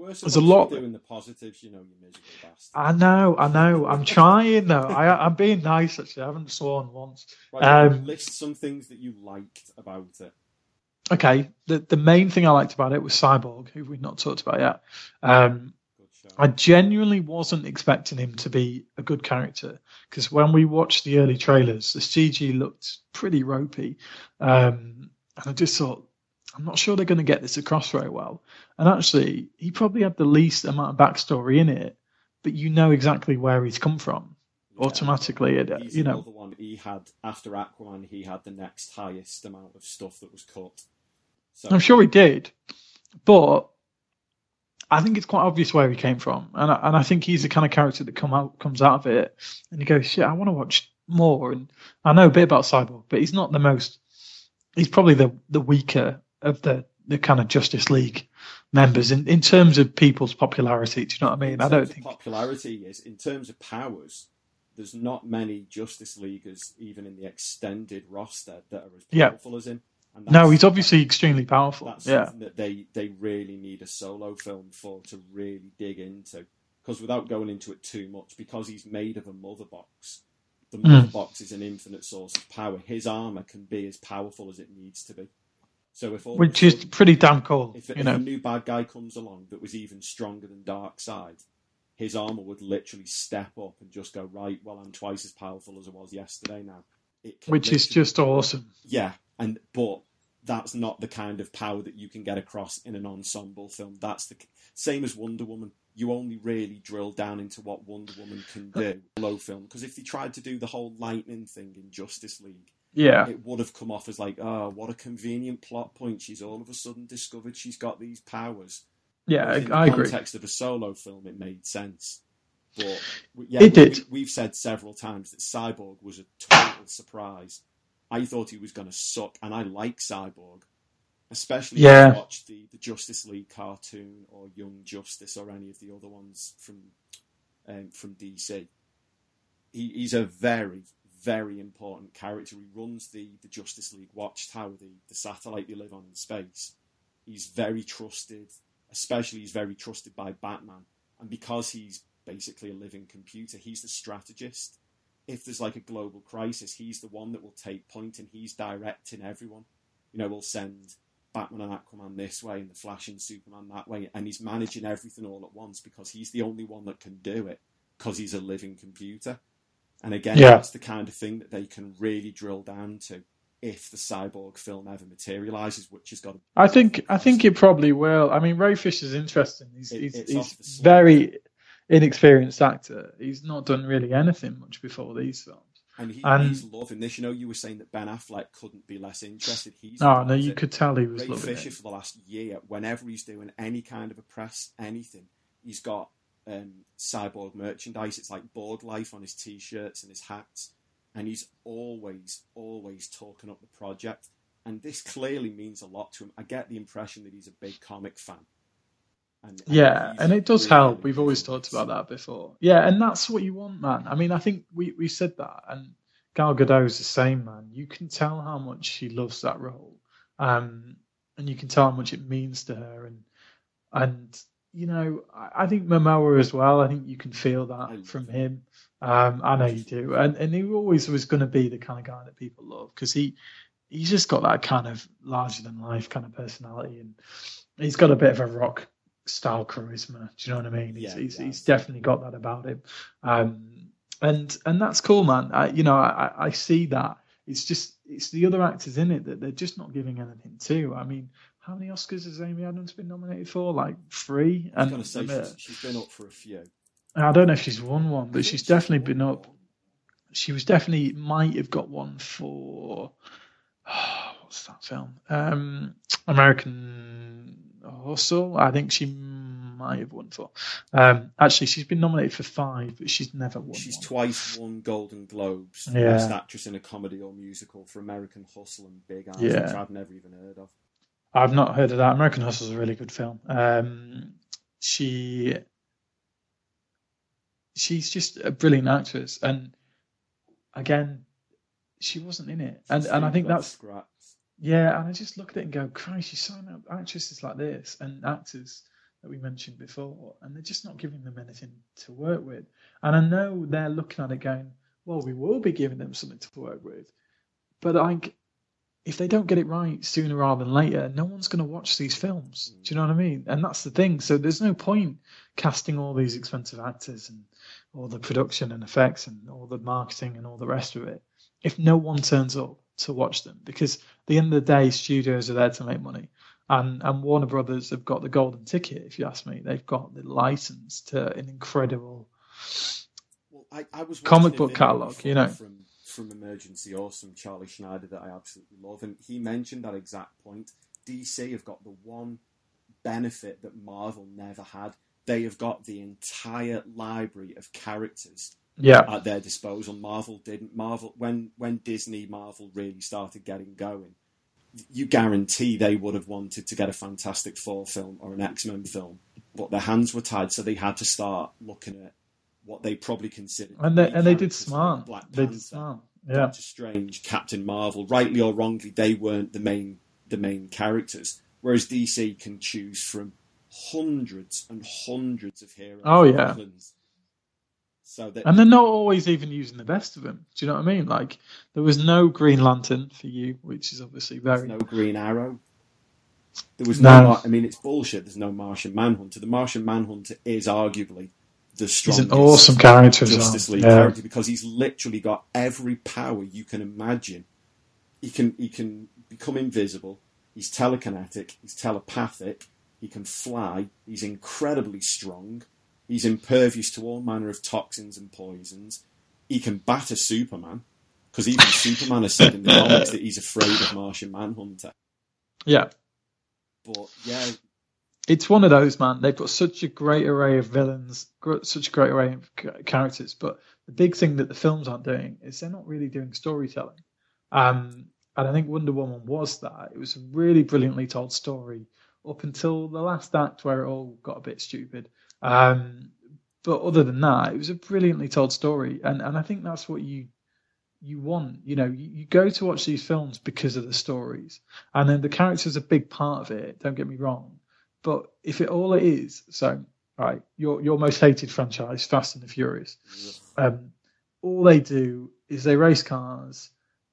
Speaker 2: There's a lot-
Speaker 1: doing the positives, you know, you miserable bastard.
Speaker 2: I know, I know. I'm trying though. I, I'm being nice actually. I haven't sworn once.
Speaker 1: Right,
Speaker 2: um,
Speaker 1: list some things that you liked about it.
Speaker 2: Okay, the the main thing I liked about it was Cyborg, who we've not talked about yet. Um, I genuinely wasn't expecting him to be a good character because when we watched the early trailers, the CG looked pretty ropey, um, and I just thought, I'm not sure they're going to get this across very well. And actually, he probably had the least amount of backstory in it, but you know exactly where he's come from
Speaker 1: Yeah.
Speaker 2: automatically. It, you know,
Speaker 1: another one. He had after Aquaman, he had the next highest amount of stuff that was cut. So
Speaker 2: I'm sure he did, but I think it's quite obvious where he came from, and I, and I think he's the kind of character that come out comes out of it, and he goes, "Shit, I want to watch more." And I know a bit about Cyborg, but he's not the most. He's probably the the weaker of the the kind of Justice League members in in terms of people's popularity. Do you know what I mean?
Speaker 1: in
Speaker 2: I don't think.
Speaker 1: popularity is in terms of powers. There's not many Justice Leaguers, even in the extended roster, that are as
Speaker 2: Yeah.
Speaker 1: powerful as him. And
Speaker 2: No, he's obviously extremely powerful.
Speaker 1: that's
Speaker 2: Yeah,
Speaker 1: something that they they really need a solo film for to really dig into. Because without going into it too much, because he's made of a mother box, the
Speaker 2: Mm.
Speaker 1: mother box is an infinite source of power. His armor can be as powerful as it needs to be. So if all
Speaker 2: which is
Speaker 1: sudden-
Speaker 2: pretty damn cool.
Speaker 1: if,
Speaker 2: You
Speaker 1: if
Speaker 2: know,
Speaker 1: a new bad guy comes along that was even stronger than Darkseid, his armor would literally step up and just go right. Well, I'm twice as powerful as I was yesterday now. It
Speaker 2: which is just awesome.
Speaker 1: yeah, and but that's not the kind of power that you can get across in an ensemble film. That's the same as Wonder Woman. You only really drill down into what Wonder Woman can uh, do low film because if they tried to do the whole lightning thing in Justice League,
Speaker 2: Yeah,
Speaker 1: it would have come off as like, oh, what a convenient plot point. She's all of a sudden discovered she's got these powers.
Speaker 2: yeah,
Speaker 1: in
Speaker 2: I, I
Speaker 1: the
Speaker 2: agree.
Speaker 1: context of a solo film, it made sense. But yeah,
Speaker 2: It did.
Speaker 1: We, have said several times that Cyborg was a total surprise. I thought he was going to suck, and I like Cyborg, especially
Speaker 2: Yeah.
Speaker 1: if you watch the, the Justice League cartoon or Young Justice or any of the other ones from um, from DC. He, he's a very very important character. He runs the, the Justice League Watchtower, the, the satellite they live on in space. He's very trusted, especially he's very trusted by Batman. And because he's basically a living computer, he's the strategist. If there's like a global crisis, he's the one that will take point and he's directing everyone. You know, we'll send Batman and Aquaman this way and the Flash and Superman that way, and he's managing everything all at once because he's the only one that can do it because he's a living computer. And again,
Speaker 2: Yeah.
Speaker 1: that's the kind of thing that they can really drill down to if the cyborg film ever materializes, which has got. To
Speaker 2: I think I think it probably will. I mean, Ray Fisher's interesting. He's
Speaker 1: It-
Speaker 2: he's,
Speaker 1: it's off the
Speaker 2: he's very inexperienced actor. He's not done really anything much before these films.
Speaker 1: And he,
Speaker 2: And-
Speaker 1: he's loving this. You know, you were saying that Ben Affleck couldn't be less interested. He's
Speaker 2: Oh no, you
Speaker 1: it.
Speaker 2: could tell he was
Speaker 1: Ray
Speaker 2: loving
Speaker 1: Fisher
Speaker 2: it.
Speaker 1: for the last year, whenever he's doing any kind of a press, anything, he's got um, cyborg merchandise. It's like board life on his t-shirts and his hats, and he's always, always talking up the project. And this clearly means a lot to him. I get the impression that he's a big comic fan.
Speaker 2: And, and yeah, and it does really help. We've always talked about that before. Yeah, and that's what you want, man. I mean, I think we, we said that, and Gal Gadot's the same, man. You can tell how much she loves that role, um, and you can tell how much it means to her, and and you know, I, I think Momoa as well. I think you can feel that from him. Um, I know you do, and and he always was going to be the kind of guy that people love because he he's just got that kind of larger than life kind of personality, and he's got a bit of a rock style charisma. Do you know what I mean? He's, yeah, he's, he's definitely got that about him, um, and and that's cool, man. I, you know, I, I see that. It's just it's the other actors in it that they're just not giving anything to. I mean, how many Oscars has Amy Adams been nominated for? Like three.
Speaker 1: I was going to say she's, she's been up for a few.
Speaker 2: I don't know if she's won one, but she's definitely been up. She was definitely might have got one for oh, what's that film? Um, American Hustle. I think she might have won for. Um, actually, she's been nominated for five, but she's never won.
Speaker 1: She's
Speaker 2: one.
Speaker 1: twice won Golden Globes, yeah. Best Actress in a Comedy or Musical for American Hustle and Big Eyes, yeah. which I've never even heard of.
Speaker 2: I've not heard of that. American Hustle is a really good film. Um, she she's just a brilliant actress, and again, she wasn't in it, and and I think that's
Speaker 1: scraps.
Speaker 2: yeah. And I just look at it and go, Christ, she's signing up actresses like this and actors that we mentioned before, and they're just not giving them anything to work with. And I know they're looking at it going, well, we will be giving them something to work with, but I, if they don't get it right sooner rather than later, no one's going to watch these films. Do you know what I mean? And that's the thing. So there's no point casting all these expensive actors and all the production and effects and all the marketing and all the rest of it if no one turns up to watch them because at the end of the day studios are there to make money and and Warner Brothers have got the golden ticket. If you ask me, they've got the license to an incredible
Speaker 1: well, I, I was
Speaker 2: comic book catalog. You know,
Speaker 1: from from Emergency Awesome, Charlie Schneider, that I absolutely love, and he mentioned that exact point. DC have got the one benefit that Marvel never had. They have got the entire library of characters
Speaker 2: yeah.
Speaker 1: at their disposal. Marvel didn't. Marvel when when Disney Marvel really started getting going, you guarantee they would have wanted to get a Fantastic Four film or an X Men film, but their hands were tied, so they had to start looking at what they probably considered.
Speaker 2: And they and they did smart. Black Panther, they did smart. Yeah.
Speaker 1: Doctor Strange, Captain Marvel, rightly or wrongly, they weren't the main the main characters. Whereas DC can choose from hundreds and hundreds of heroes.
Speaker 2: Oh yeah.
Speaker 1: Villains so that,
Speaker 2: and they're not always even using the best of them. Do you know what I mean? Like there was no Green Lantern for you, which is obviously very
Speaker 1: no Green Arrow. There was no. no. I mean, it's bullshit. There's no Martian Manhunter. The Martian Manhunter is arguably the strongest.
Speaker 2: He's an awesome character,
Speaker 1: Justice. League yeah. character because he's literally got every power you can imagine. He can he can become invisible. He's telekinetic. He's telepathic. He can fly. He's incredibly strong. He's impervious to all manner of toxins and poisons. He can batter Superman because even Superman has said in the comics that he's afraid of Martian Manhunter.
Speaker 2: Yeah,
Speaker 1: but yeah,
Speaker 2: it's one of those man. They've got such a great array of villains, such a great array of characters. But the big thing that the films aren't doing is they're not really doing storytelling. Um, and I think Wonder Woman was that. It was a really brilliantly told story up until the last act where it all got a bit stupid. Um, but other than that, it was a brilliantly told story, and and I think that's what you you want. You know, you, you go to watch these films because of the stories, and then the characters are a big part of it. Don't get me wrong, but if it all it is, so right, your your most hated franchise, Fast and the Furious, um, all they do is they race cars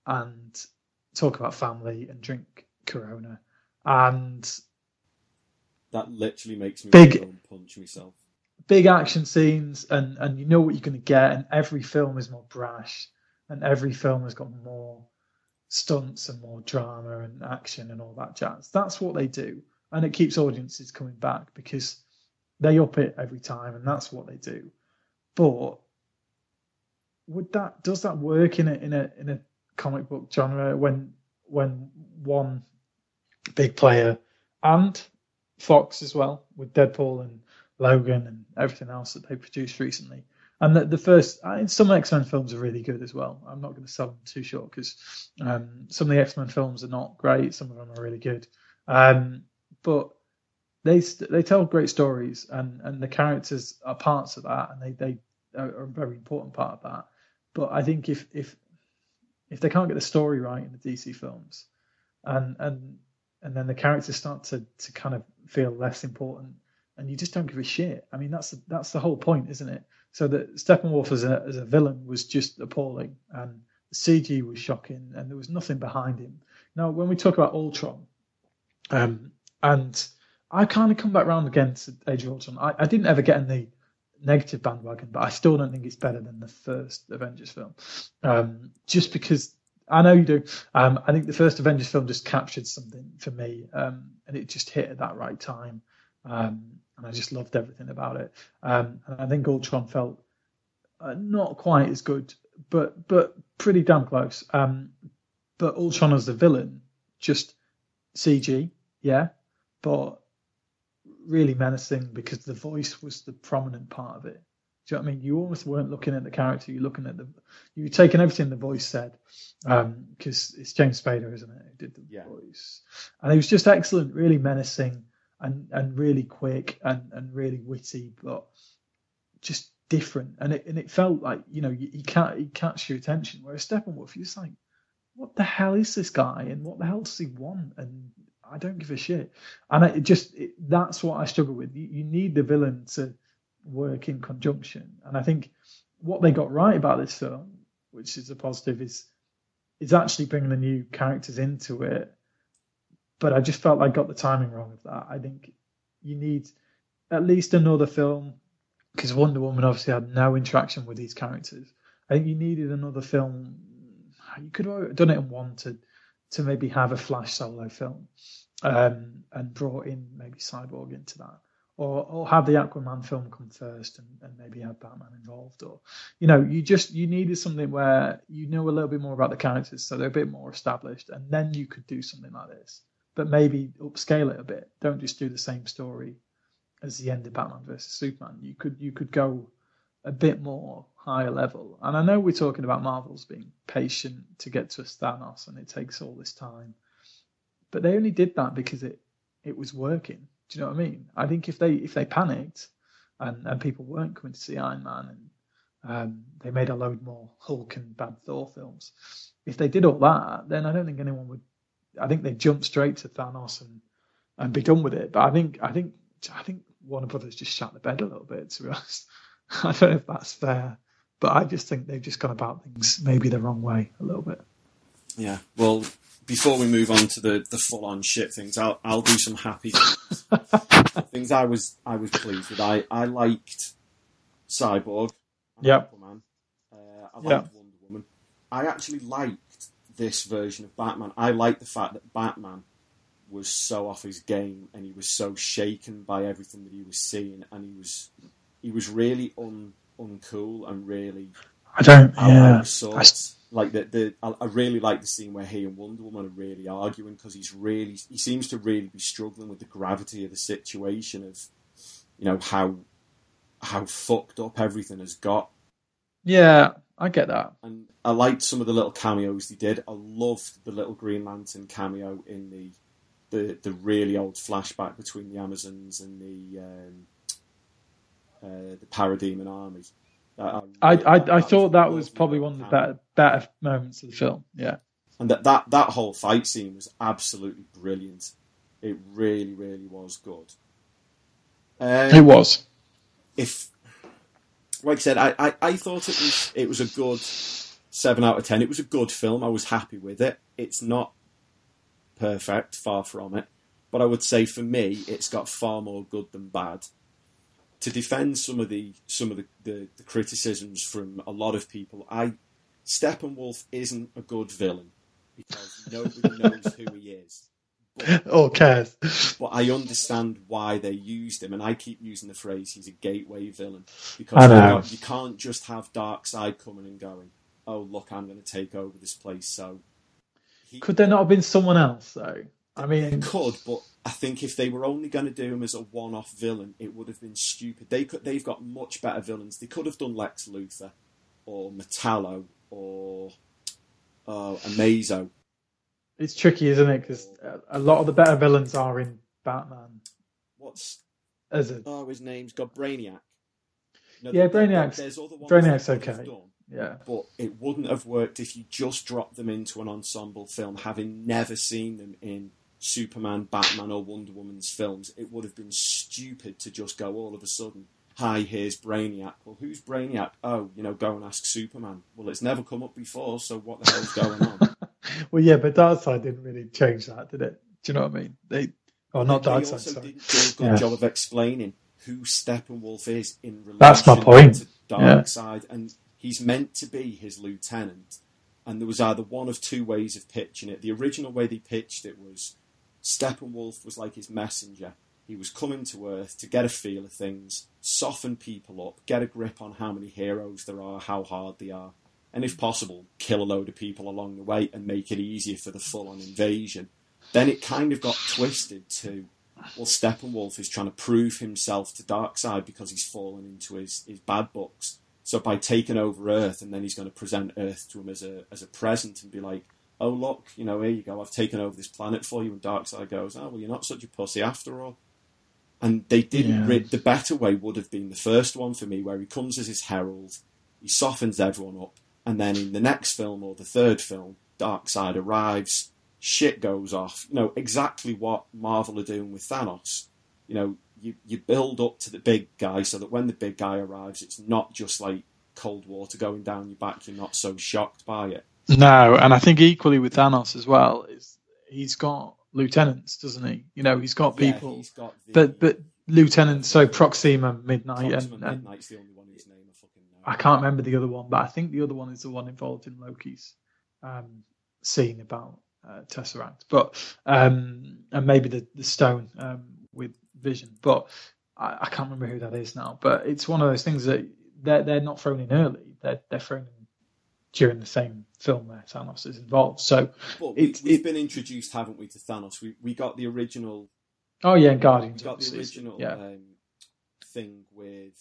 Speaker 2: and talk about family and drink Corona, and
Speaker 1: that literally makes me
Speaker 2: big
Speaker 1: punch myself.
Speaker 2: Big action scenes, and and you know what you're going to get, and every film is more brash, and every film has got more stunts and more drama and action and all that jazz. That's what they do, and it keeps audiences coming back because they up it every time, and that's what they do. But would that does that work in a in a in a comic book genre when when one big player and Fox as well with Deadpool and Logan and everything else that they produced recently. And the, the first, some X Men films are really good as well. I'm not going to sell them too short because um, some of the X Men films are not great. Some of them are really good, um, but they they tell great stories, and, and the characters are parts of that, and they they are a very important part of that. But I think if if if they can't get the story right in the DC films, and and and then the characters start to to kind of feel less important, and you just don't give a shit. I mean, that's the, that's the whole point, isn't it? So that Steppenwolf as a as a villain was just appalling, and CG was shocking, and there was nothing behind him. Now, when we talk about Ultron, um, and I kind of come back around again to Age of Ultron. I, I didn't ever get in the negative bandwagon, but I still don't think it's better than the first Avengers film, um, just because I know you do. Um, I think the first Avengers film just captured something for me, um, and it just hit at that right time. Um, and I just loved everything about it. Um, and I think Ultron felt uh, not quite as good, but but pretty damn close. Um, but Ultron as the villain, just CG, yeah, but really menacing because the voice was the prominent part of it. Do you know what I mean? You almost weren't looking at the character; you're looking at the, you were taking everything the voice said, because um, it's James Spader, isn't it? Who did the yeah. voice, and he was just excellent, really menacing and and really quick and and really witty, but just different. And it and it felt like you know he can't he catch your attention. Whereas Steppenwolf, you're just like, what the hell is this guy, and what the hell does he want? And I don't give a shit. And it just it, that's what I struggle with. You, you need the villain to work in conjunction, and I think what they got right about this film, which is a positive, is is actually bringing the new characters into it but I just felt I got the timing wrong of that. I think you need at least another film because Wonder Woman obviously had no interaction with these characters. I think you needed another film. You could have done it in one to to maybe have a Flash solo film um, and brought in maybe Cyborg into that. Or, or have the Aquaman film come first and, and maybe have Batman involved or you know you just you needed something where you know a little bit more about the characters so they're a bit more established and then you could do something like this but maybe upscale it a bit. Don't just do the same story as the end of Batman versus Superman. You could you could go a bit more higher level. And I know we're talking about Marvel's being patient to get to a Thanos, and it takes all this time. But they only did that because it it was working. Do you know what I mean? I think if they if they panicked and, and people weren't coming to see Iron Man and um, they made a load more Hulk and bad Thor films. If they did all that, then I don't think anyone would I think they'd jump straight to Thanos and and be done with it. But I think I think I think Warner Brothers just shut the bed a little bit. To be honest, I don't know if that's fair, but I just think they've just gone about things maybe the wrong way a little bit.
Speaker 1: Yeah. Well, before we move on to the, the full on shit things, I'll I'll do some happy things. things I was I was pleased with. I, I liked Cyborg.
Speaker 2: Yeah.
Speaker 1: Uh, I liked yep. Wonder Woman. I actually liked this version of Batman. I like the fact that Batman was so off his game and he was so shaken by everything that he was seeing, and he was he was really un uncool and really.
Speaker 2: I don't. Yeah. I...
Speaker 1: Like the the I really like the scene where he and Wonder Woman are really arguing because he's really he seems to really be struggling with the gravity of the situation of you know how how fucked up everything has got.
Speaker 2: Yeah, I get that.
Speaker 1: And I liked some of the little cameos they did. I loved the little Green Lantern cameo in the the, the really old flashback between the Amazons and the um, uh, the Parademon army.
Speaker 2: I, I, I, I thought that was probably one of the better, better moments of the film. Yeah,
Speaker 1: and that, that that whole fight scene was absolutely brilliant. It really, really was good.
Speaker 2: Um, it was.
Speaker 1: If like I said, I, I, I thought it was it was a good seven out of ten. It was a good film. I was happy with it. It's not perfect, far from it, but I would say for me, it's got far more good than bad. To defend some of the some of the, the, the criticisms from a lot of people, I Steppenwolf isn't a good villain because nobody knows who he is.
Speaker 2: But, oh, or cares.
Speaker 1: But I understand why they used him, and I keep using the phrase "he's a gateway villain" because got, you can't just have Darkseid coming and going. Oh, look, I'm going to take over this place. So,
Speaker 2: he... could there not have been someone else though? I mean,
Speaker 1: It could, but I think if they were only going to do him as a one-off villain, it would have been stupid. They could, they've got much better villains. They could have done Lex Luthor, or Metallo, or uh, Amazo.
Speaker 2: it's tricky, isn't it? Because a lot of the better villains are in Batman
Speaker 1: What's
Speaker 2: as a
Speaker 1: oh his name's got Brainiac. No,
Speaker 2: Yeah,
Speaker 1: there- there-
Speaker 2: Brainiac's-
Speaker 1: There's other ones
Speaker 2: Brainiac's
Speaker 1: they could have
Speaker 2: okay.
Speaker 1: done,
Speaker 2: yeah.
Speaker 1: but it wouldn't have worked if you just dropped them into an ensemble film, having never seen them in Superman, Batman, or Wonder Woman's films. It would have been stupid to just go all of a sudden. Hi, here's Brainiac. Well, who's Brainiac? Oh, you know, go and ask Superman. Well, it's never come up before, so what the hell's going on?
Speaker 2: Well, yeah, but Darkseid didn't really change that, did it? Do you know what I mean? They, or not
Speaker 1: they
Speaker 2: Darkseid,
Speaker 1: also
Speaker 2: sorry.
Speaker 1: didn't do a good
Speaker 2: Yeah.
Speaker 1: job of explaining who Steppenwolf is in relation
Speaker 2: That's my point.
Speaker 1: to Darkseid, and he's meant to be his lieutenant. And there was either one of two ways of pitching it. The original way they pitched it was Steppenwolf was like his messenger. He was coming to Earth to get a feel of things, soften people up, get a grip on how many heroes there are, how hard they are, and if possible, kill a load of people along the way and make it easier for the full on invasion. Then it kind of got twisted to, well, Steppenwolf is trying to prove himself to Darkseid because he's fallen into his, his bad books. So by taking over Earth, and then he's going to present Earth to him as a as a present and be like, "Oh look, you know, here you go. I've taken over this planet for you." And Darkseid goes, "Oh well, you're not such a pussy after all." And they didn't.
Speaker 2: Yeah.
Speaker 1: The better way would have been the first one for me, where he comes as his herald, he softens everyone up, and then in the next film or the third film, Darkseid arrives, shit goes off. You know exactly what Marvel are doing with Thanos. You know, you you build up to the big guy so that when the big guy arrives, it's not just like cold water going down your back. You're not so shocked by it.
Speaker 2: No, and I think equally with Thanos as well is he's got lieutenants, doesn't he? You know, he's got
Speaker 1: Yeah,
Speaker 2: people,
Speaker 1: he's got the,
Speaker 2: but but lieutenants. So Proxima, Midnight,
Speaker 1: Proxima
Speaker 2: and, and
Speaker 1: Midnight's the only one whose name I fucking know.
Speaker 2: I can't remember the other one, but I think the other one is the one involved in Loki's um, scene about uh, Tesseract, but um, and maybe the the stone um, with Vision, but I, I can't remember who that is now. But it's one of those things that they're they're not thrown in early; they're they're thrown in during the same film where Thanos is involved. So,
Speaker 1: But we,
Speaker 2: it-
Speaker 1: we've
Speaker 2: it-
Speaker 1: been introduced, haven't we, to Thanos? We we got the original
Speaker 2: oh yeah, and
Speaker 1: we
Speaker 2: Guardians.
Speaker 1: got the original
Speaker 2: yeah,
Speaker 1: um, thing with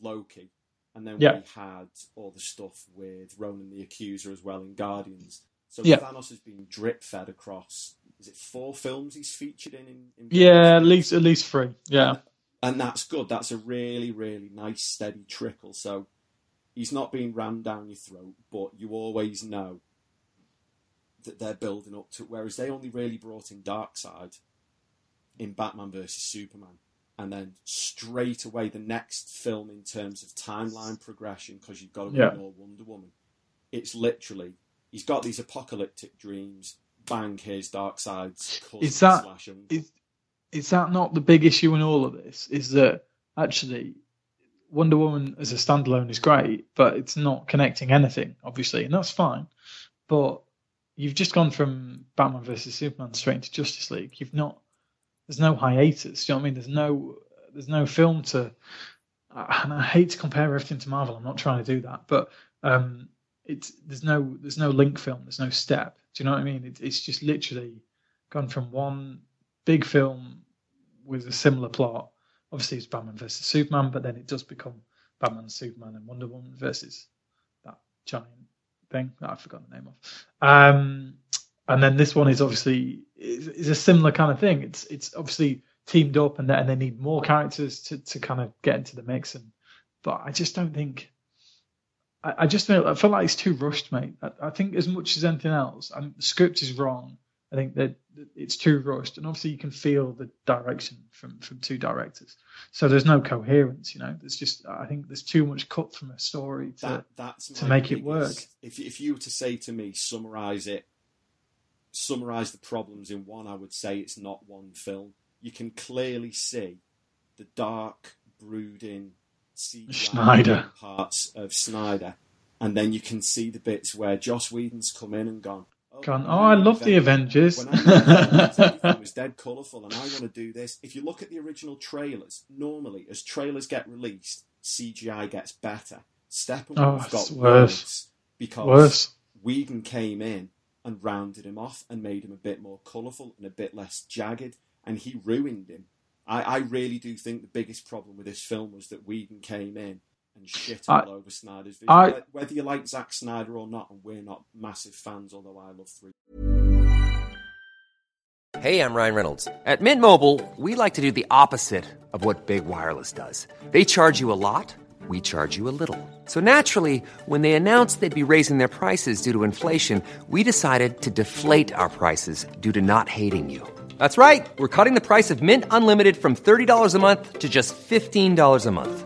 Speaker 1: Loki, and then
Speaker 2: Yeah.
Speaker 1: we had all the stuff with Ronan the Accuser as well in Guardians. So
Speaker 2: Yeah.
Speaker 1: Thanos has been drip fed across. Is it four films he's featured in? in, in
Speaker 2: yeah, at least at least three. Yeah,
Speaker 1: and that's good. That's a really, really nice, steady trickle. So he's not being rammed down your throat, but you always know that they're building up to. Whereas they only really brought in Darkseid in Batman versus Superman, and then straight away the next film in terms of timeline progression, because you've got to
Speaker 2: Yeah.
Speaker 1: ignore Wonder Woman. It's literally he's got these apocalyptic dreams. Bang! Here's Darkseid's cousin
Speaker 2: Is that-
Speaker 1: slash uncle.
Speaker 2: is is that not the big issue in all of this? Is that actually Wonder Woman as a standalone is great, but it's not connecting anything, obviously, and that's fine. But you've just gone from Batman versus Superman straight into Justice League. You've not. There's no hiatus. Do you know what I mean? There's no. There's no film to. And I hate to compare everything to Marvel. I'm not trying to do that, but um, it's there's no there's no link film. There's no step. Do you know what I mean? It, it's just literally gone from one big film with a similar plot. Obviously, it's Batman versus Superman, but then it does become Batman, Superman, and Wonder Woman versus that giant thing that I forgot the name of. Um, and then this one is obviously is, is a similar kind of thing. It's it's obviously teamed up, and they, and they need more characters to, to kind of get into the mix. And but I just don't think. I, I just feel I feel like it's too rushed, mate. I, I think as much as anything else, I the script is wrong. I think that it's too rushed, and obviously you can feel the direction from from two directors. So there's no coherence, you know. There's just I think there's too much cut from a story to
Speaker 1: that that's
Speaker 2: to make it work.
Speaker 1: If if you were to say to me, summarize it, summarize the problems in one, I would say it's not one film. You can clearly see the dark, brooding,
Speaker 2: Snyder.
Speaker 1: parts of Snyder, and then you can see the bits where Joss Whedon's come in and gone. Oh,
Speaker 2: Gone, "Oh, I love the Avengers."
Speaker 1: When I Avengers, everything was dead colourful, and I want to do this. If you look at the original trailers, normally as trailers get released, CGI gets better. Steppenwolf
Speaker 2: Oh,
Speaker 1: got
Speaker 2: worse.
Speaker 1: worse because
Speaker 2: Worse.
Speaker 1: Whedon came in and rounded him off and made him a bit more colourful and a bit less jagged, and he ruined him. I, I really do think the biggest problem with this film was that Whedon came in and shit all
Speaker 2: I-
Speaker 1: over Snyder's vision.
Speaker 2: I-
Speaker 1: Whether you like Zack Snyder or not, and we're not massive fans, although I love three.
Speaker 3: Hey, I'm Ryan Reynolds. At Mint Mobile, we like to do the opposite of what Big Wireless does. They charge you a lot, we charge you a little. So naturally, when they announced they'd be raising their prices due to inflation, we decided to deflate our prices due to not hating you. That's right. We're cutting the price of Mint Unlimited from $30 a month to just $15 a month.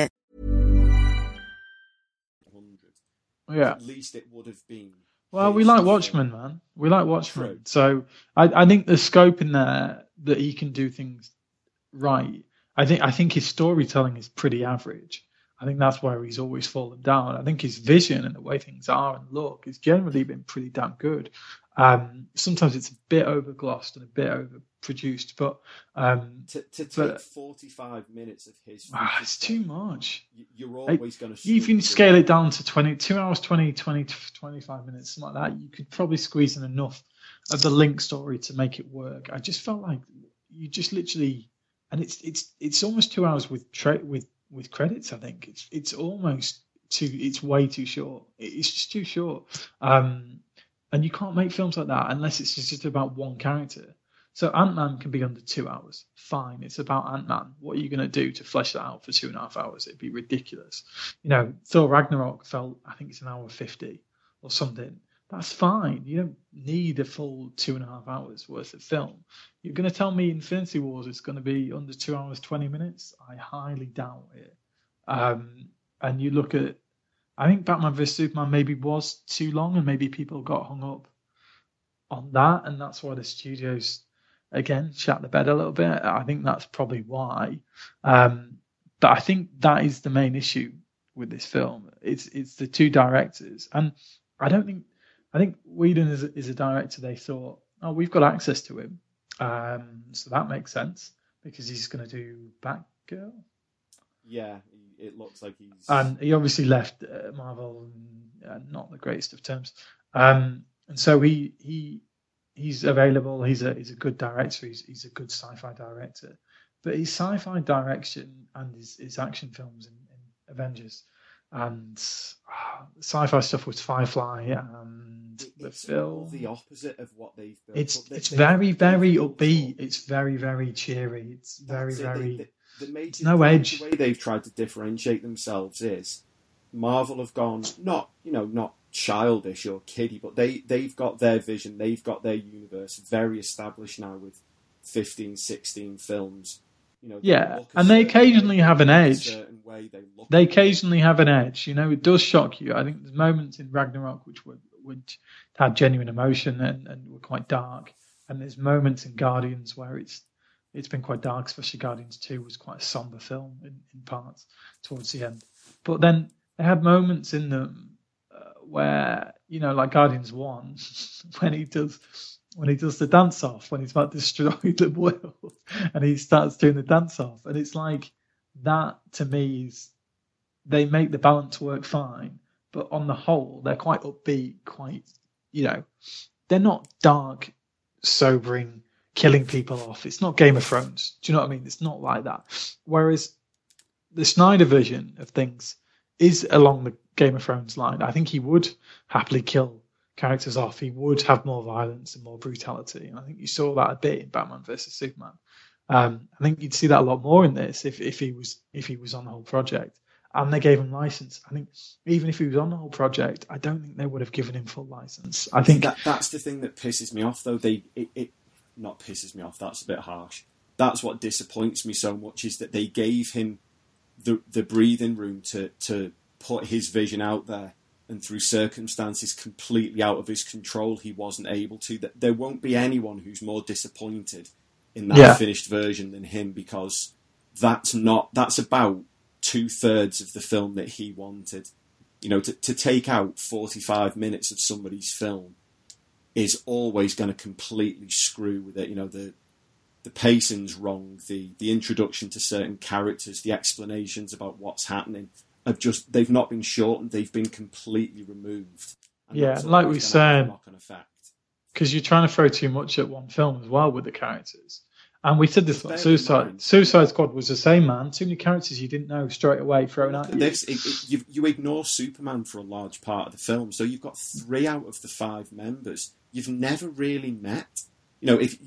Speaker 2: Yeah.
Speaker 1: At least it would have been.
Speaker 2: Well, we like
Speaker 1: film.
Speaker 2: Watchmen, man. We like Watchmen.
Speaker 1: True.
Speaker 2: So I, I think the scope in there that he can do things right. I think I think his storytelling is pretty average. I think that's where he's always fallen down. I think his vision and the way things are and look has generally been pretty damn good. Um, sometimes it's a bit overglossed and a bit overproduced, but um,
Speaker 1: To, to take
Speaker 2: But-
Speaker 1: 45 minutes of his.
Speaker 2: ah, it's too much.
Speaker 1: You're always going to.
Speaker 2: If you scale it down to 20, 2 hours, 20, 20, 25 minutes, something like that, you could probably squeeze in enough of the link story to make it work. I just felt like you just literally, and it's it's it's almost two hours with tra- with with credits. I think it's it's almost too. It's way too short. It's just too short. Um, and you can't make films like that unless it's just about one character. So Ant Man can be under two hours. Fine, it's about Ant Man. What are you going to do to flesh that out for two and a half hours? It'd be ridiculous. You know, Thor Ragnarok felt, I think it's an hour 50 or something. That's fine. You don't need a full two and a half hours worth of film. You're going to tell me Infinity Wars is going to be under two hours, 20 minutes? I highly doubt it. Um, and you look at, I think Batman vs Superman maybe was too long, and maybe people got hung up on that, and that's why the studios again shat the bed a little bit. I think that's probably why. Um, but I think that is the main issue with this film. It's it's the two directors, and I don't think I think Whedon is a, is a director. They thought, oh, we've got access to him, um, so that makes sense because he's going to do Batgirl.
Speaker 1: Yeah, he- it looks like he's.
Speaker 2: and he obviously left uh, Marvel, in, uh, not the greatest of terms. Um, and so he he he's available. He's a he's a good director. He's he's a good sci-fi director. But his sci-fi direction and his, his action films in, in Avengers and ah, sci-fi stuff was Firefly and
Speaker 1: it-
Speaker 2: the film.
Speaker 1: the opposite of what they've built.
Speaker 2: It's.
Speaker 1: They-
Speaker 2: it's
Speaker 1: they-
Speaker 2: very very upbeat. It's very very cheery. It's very
Speaker 1: it.
Speaker 2: Very.
Speaker 1: they- the major,
Speaker 2: no edge.
Speaker 1: The way they've tried to differentiate themselves is Marvel have gone not you know not childish or kiddie, but they they've got their vision, they've got their universe very established now with 15, 16 films. You know,
Speaker 2: Yeah, and they occasionally
Speaker 1: way,
Speaker 2: have an
Speaker 1: they look a
Speaker 2: edge.
Speaker 1: way, they
Speaker 2: they occasionally have an edge. You know, it does shock you. I think there's moments in Ragnarok which were which had genuine emotion and, and were quite dark, and there's moments in Guardians where it's it's been quite dark. Especially Guardians Two was quite a somber film in, in parts towards the end. But then they had moments in them where you know, like Guardians One, when he does when he does the dance off when he's about to destroy the world, and he starts doing the dance off, and it's like that to me is they make the balance work fine, but on the whole, they're quite upbeat, quite, you know, they're not dark, sobering, killing people off. It's not Game of Thrones. Do you know what I mean? It's not like that. Whereas the Snyder version of things is along the Game of Thrones line. I think he would happily kill characters off. He would have more violence and more brutality. And I think you saw that a bit in Batman versus Superman. Um, I think you'd see that a lot more in this if, if he was if he was on the whole project. And they gave him license. I think even if he was on the whole project, I don't think they would have given him full license. I think
Speaker 1: that, that's the thing that pisses me off, though. They it, it not pisses me off. That's a bit harsh. That's what disappoints me so much is that they gave him the the breathing room to to put his vision out there, and through circumstances completely out of his control, he wasn't able to. That there won't be anyone who's more disappointed in that
Speaker 2: Yeah.
Speaker 1: finished version than him because that's not that's about two thirds of the film that he wanted. You know, to, to take out 45 minutes of somebody's film is always going to completely screw with it. You know, the the pacing's wrong, the the introduction to certain characters, the explanations about what's happening have just they've not been shortened, they've been completely removed. And
Speaker 2: Yeah, like we
Speaker 1: gonna have a
Speaker 2: said, because you're trying to throw too much at one film as well with the characters. And we said this about Suicide Suicide Squad was the same man. Too many characters you didn't know straight away thrown at you.
Speaker 1: It, it, you, you ignore Superman for a large part of the film, so you've got three out of the five members you've never really met. You know, if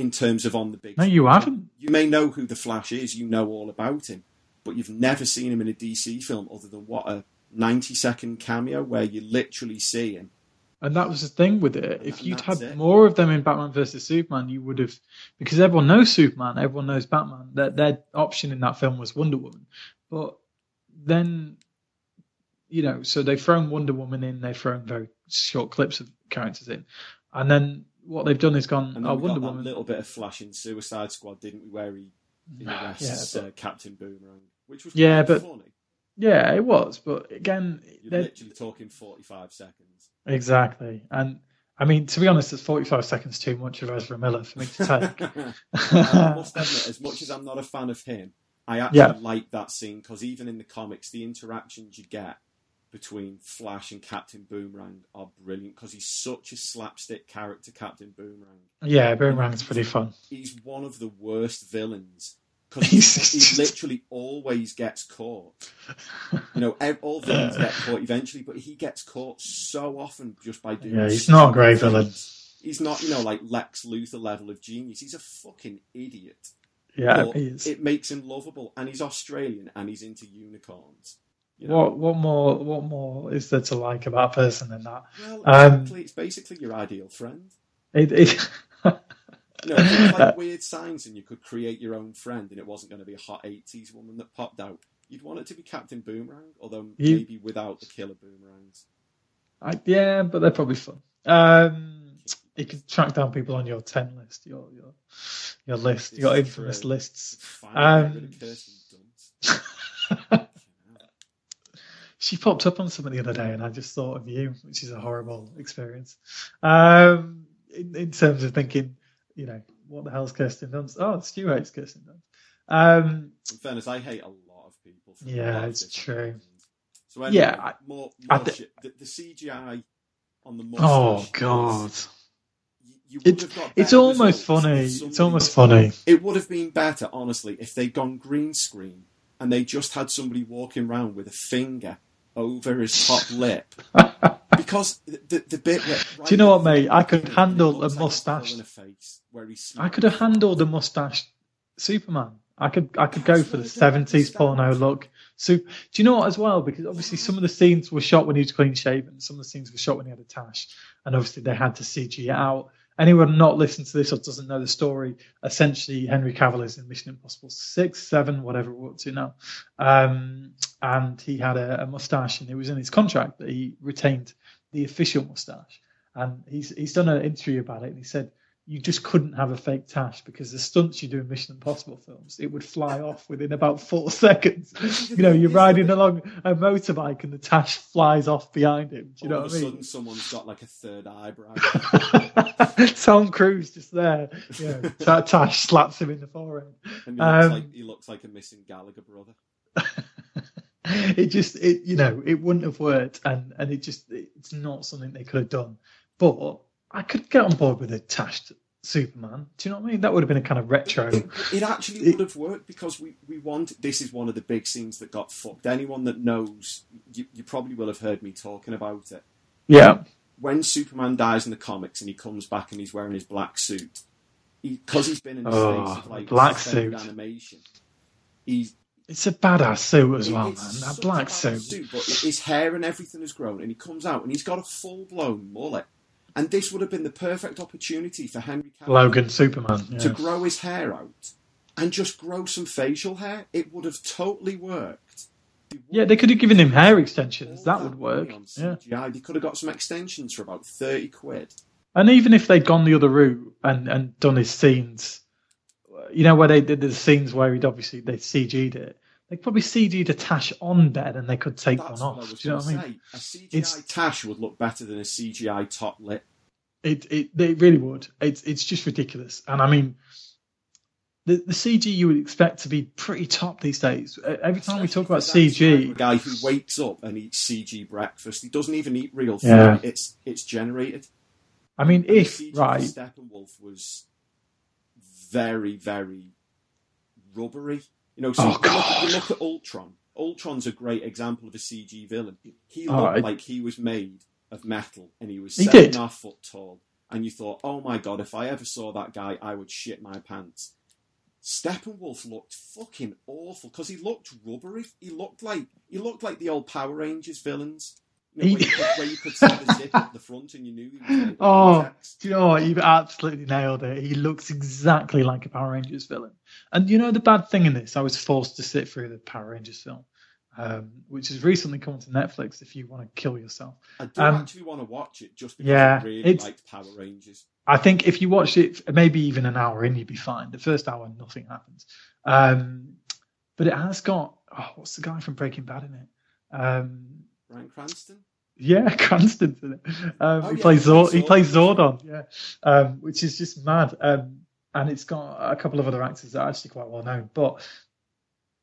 Speaker 1: in terms of on the big.
Speaker 2: No, you haven't.
Speaker 1: You may know who the Flash is, you know all about him, but you've never seen him in a DC film other than what a ninety-second cameo where you literally see him.
Speaker 2: And that was the thing with it. If
Speaker 1: And
Speaker 2: you'd had
Speaker 1: it.
Speaker 2: more of them in Batman versus Superman, you would have, because everyone knows Superman, everyone knows Batman. Their, their option in that film was Wonder Woman, but then, you know, so they've thrown Wonder Woman in, they've thrown very short clips of characters in, and then what they've done is gone,
Speaker 1: And then
Speaker 2: oh,
Speaker 1: we
Speaker 2: Wonder
Speaker 1: got
Speaker 2: Woman.
Speaker 1: little bit of Flash in Suicide Squad, didn't we? Where he, he arrests
Speaker 2: Yeah, but-
Speaker 1: uh, Captain Boomerang, which was
Speaker 2: Yeah, but-
Speaker 1: funny.
Speaker 2: Yeah, it was, but again,
Speaker 1: You're
Speaker 2: they're-
Speaker 1: literally talking forty-five seconds.
Speaker 2: exactly. And I mean, to be honest, it's 45 seconds too much of Ezra Miller for me to take.
Speaker 1: I must admit, as much as I'm not a fan of him, I actually
Speaker 2: Yeah.
Speaker 1: like that scene because even in the comics, the interactions you get between Flash and Captain Boomerang are brilliant because he's such a slapstick character, Captain Boomerang.
Speaker 2: yeah, Boomerang's pretty fun.
Speaker 1: He's one of the worst villains because he literally always gets caught. You know, all villains get caught eventually, but he gets caught so often just by doing.
Speaker 2: Yeah, he's not a great
Speaker 1: things.
Speaker 2: villain.
Speaker 1: He's not, you know, like Lex Luthor level of genius. He's a fucking idiot.
Speaker 2: Yeah,
Speaker 1: But
Speaker 2: he is.
Speaker 1: it makes him lovable, and he's Australian, and he's into unicorns.
Speaker 2: What what more what more is there to like about a person than that?
Speaker 1: Well,
Speaker 2: Um,
Speaker 1: exactly. It's basically your ideal friend.
Speaker 2: It, it,
Speaker 1: You know, if it's like Weird Science, and you could create your own friend, and it wasn't going to be a hot '80s woman that popped out. You'd want it to be Captain Boomerang, although
Speaker 2: You-
Speaker 1: maybe without the killer boomerangs.
Speaker 2: I, yeah, but they're probably fun. Um, you could track down people on your ten list, your your your list, your infamous
Speaker 1: true.
Speaker 2: lists.
Speaker 1: Finally, get rid
Speaker 2: Um,
Speaker 1: of Kirsten Dunst.
Speaker 2: She popped up on something the other day, and I just thought of you, which is a horrible experience. Um, in, in terms of thinking, you know, what the hell's Kirsten Dunst? Oh, Stu hates Kirsten Dunst. Um,
Speaker 1: In fairness, I hate a lot of people.
Speaker 2: Yeah, it's true.
Speaker 1: reasons. So anyway,
Speaker 2: Yeah, I-
Speaker 1: more, more shit. The, the CGI on the
Speaker 2: oh. God,
Speaker 1: is- you- you would
Speaker 2: it's
Speaker 1: have got
Speaker 2: it's
Speaker 1: better
Speaker 2: almost funny. It's almost funny.
Speaker 1: It would have been better, honestly, if they'd gone green screen and they just had somebody walking around with a finger over his top lip. Because the, the, the bit where.
Speaker 2: Do you know what, mate? I could handle a mustache.
Speaker 1: pulling a face where he's
Speaker 2: I could have handled a mustache Superman. I could I could go for the seventies
Speaker 1: understand.
Speaker 2: porno look. So do you know what as well? Because obviously some of the scenes were shot when he was clean shaven, some of the scenes were shot when he had a tash, and obviously they had to CG it out. Anyone not listening to this or doesn't know the story, essentially Henry Cavill is in Mission Impossible six, seven, whatever we're up to now, um, and he had a, a mustache, and it was in his contract that he retained the official mustache. And he's he's done an interview about it, and he said you just couldn't have a fake tash because the stunts you do in Mission Impossible films, it would fly off within about four seconds. You know, you're riding along a motorbike and the tash flies off behind him. Do you
Speaker 1: all
Speaker 2: know
Speaker 1: of
Speaker 2: what
Speaker 1: a
Speaker 2: I
Speaker 1: sudden
Speaker 2: mean?
Speaker 1: someone's got like a third eyebrow.
Speaker 2: Tom Cruise just there. You know, Ta- Tash slaps him in the forehead.
Speaker 1: And he looks,
Speaker 2: Um,
Speaker 1: like, he looks like a missing Gallagher brother.
Speaker 2: it just it you know it wouldn't have worked and and it just it's not something they could have done but i could get on board with a tashed Superman. Do you know what I mean? That would have been a kind of retro.
Speaker 1: It, it actually would have worked because we, we want. This is one of the big scenes that got fucked. Anyone that knows, you, you probably will have heard me talking about it.
Speaker 2: Yeah.
Speaker 1: When Superman dies in the comics and he comes back and he's wearing his black suit, because he, has been in a
Speaker 2: Oh,
Speaker 1: space of like
Speaker 2: black suit.
Speaker 1: animation, he's
Speaker 2: It's a badass suit as well, man. That black
Speaker 1: a badass
Speaker 2: suit.
Speaker 1: But his hair and everything has grown, and he comes out and he's got a full blown mullet. And this would have been the perfect opportunity for Henry Cavill
Speaker 2: Logan Superman.
Speaker 1: to
Speaker 2: Yeah.
Speaker 1: grow his hair out and just grow some facial hair. It would have totally worked.
Speaker 2: yeah, they could have given him hair extensions. That would work. Yeah.
Speaker 1: CGI. They could have got some extensions for about thirty quid.
Speaker 2: And even if they'd gone the other route and, and done his scenes, you know, where they did the scenes where he'd obviously they CG'd it, they probably CG'd a Tash on bed and they could take
Speaker 1: That's
Speaker 2: one off. Do you know what I mean?
Speaker 1: A CGI
Speaker 2: It's-
Speaker 1: Tash would look better than a CGI top lip.
Speaker 2: It, it they really would. It's it's just ridiculous. And I mean, the the CG you would expect to be pretty top these days. Every time we talk about
Speaker 1: Especially for that type
Speaker 2: CG,
Speaker 1: guy who wakes up and eats CG breakfast, he doesn't even eat real food.
Speaker 2: Yeah.
Speaker 1: It's it's generated.
Speaker 2: I mean,
Speaker 1: And
Speaker 2: if right,
Speaker 1: Steppenwolf was very very rubbery. You know,
Speaker 2: Oh,
Speaker 1: you, look, you look at Ultron. Ultron's a great example of a CG villain. He
Speaker 2: Oh,
Speaker 1: looked
Speaker 2: I-
Speaker 1: like he was made of metal, and he was
Speaker 2: He
Speaker 1: seven
Speaker 2: did.
Speaker 1: and a half foot tall. And you thought, oh my god, if I ever saw that guy, I would shit my pants. Steppenwolf looked fucking awful because he looked rubbery. He looked like he looked like the old Power Rangers villains. You know, where, you could, where you could see the zip at the front and you knew he was made
Speaker 2: Oh, you know what? You've absolutely nailed it. He looks exactly like a Power Rangers villain. And you know the bad thing in this, I was forced to sit through the Power Rangers film, um, which has recently come to Netflix. If you want to kill yourself,
Speaker 1: I do
Speaker 2: Um,
Speaker 1: actually want to watch it just because
Speaker 2: yeah,
Speaker 1: I really liked Power Rangers.
Speaker 2: I think if you watch it, maybe even an hour in, you'd be fine. The first hour, nothing happens. Um, but it has got oh, what's the guy from Breaking Bad in it? Um,
Speaker 1: Bryan Cranston.
Speaker 2: Yeah, Cranston. Um,
Speaker 1: Oh,
Speaker 2: he
Speaker 1: yeah,
Speaker 2: plays Zord. He plays
Speaker 1: Zordon.
Speaker 2: Yeah, um, which is just mad. Um, and it's got a couple of other actors that are actually quite well known. But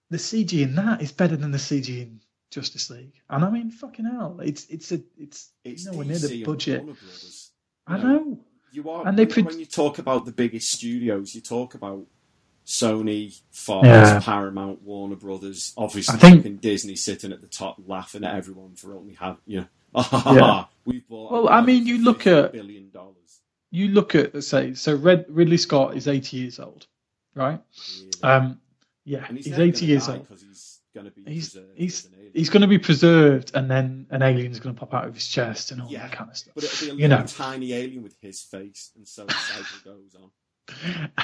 Speaker 2: the CG in that is better than the CG in Justice League. And I mean, fucking hell, it's it's a it's,
Speaker 1: It's
Speaker 2: nowhere near the budget. I know.
Speaker 1: You are,
Speaker 2: And they pro-
Speaker 1: when you talk about the biggest studios, you talk about Sony, Fox,
Speaker 2: Yeah.
Speaker 1: Paramount, Warner Brothers, obviously
Speaker 2: I think-
Speaker 1: fucking Disney sitting at the top laughing at everyone for only having, you know,
Speaker 2: Yeah.
Speaker 1: we've bought.
Speaker 2: Well, I mean, you look at-
Speaker 1: billion dollars.
Speaker 2: You look at say so. Red Ridley Scott is eighty years old, right?
Speaker 1: Really.
Speaker 2: Um, yeah,
Speaker 1: and he's,
Speaker 2: he's, eighty
Speaker 1: gonna
Speaker 2: years
Speaker 1: die
Speaker 2: old.
Speaker 1: 'cause he's going to be
Speaker 2: He's
Speaker 1: preserved
Speaker 2: he's
Speaker 1: as an alien.
Speaker 2: he's going to be preserved, and then an alien's going to pop out of his chest and all
Speaker 1: Yeah.
Speaker 2: that kind of stuff.
Speaker 1: But it'll be a
Speaker 2: you know.
Speaker 1: tiny alien with his face, and so the cycle goes on.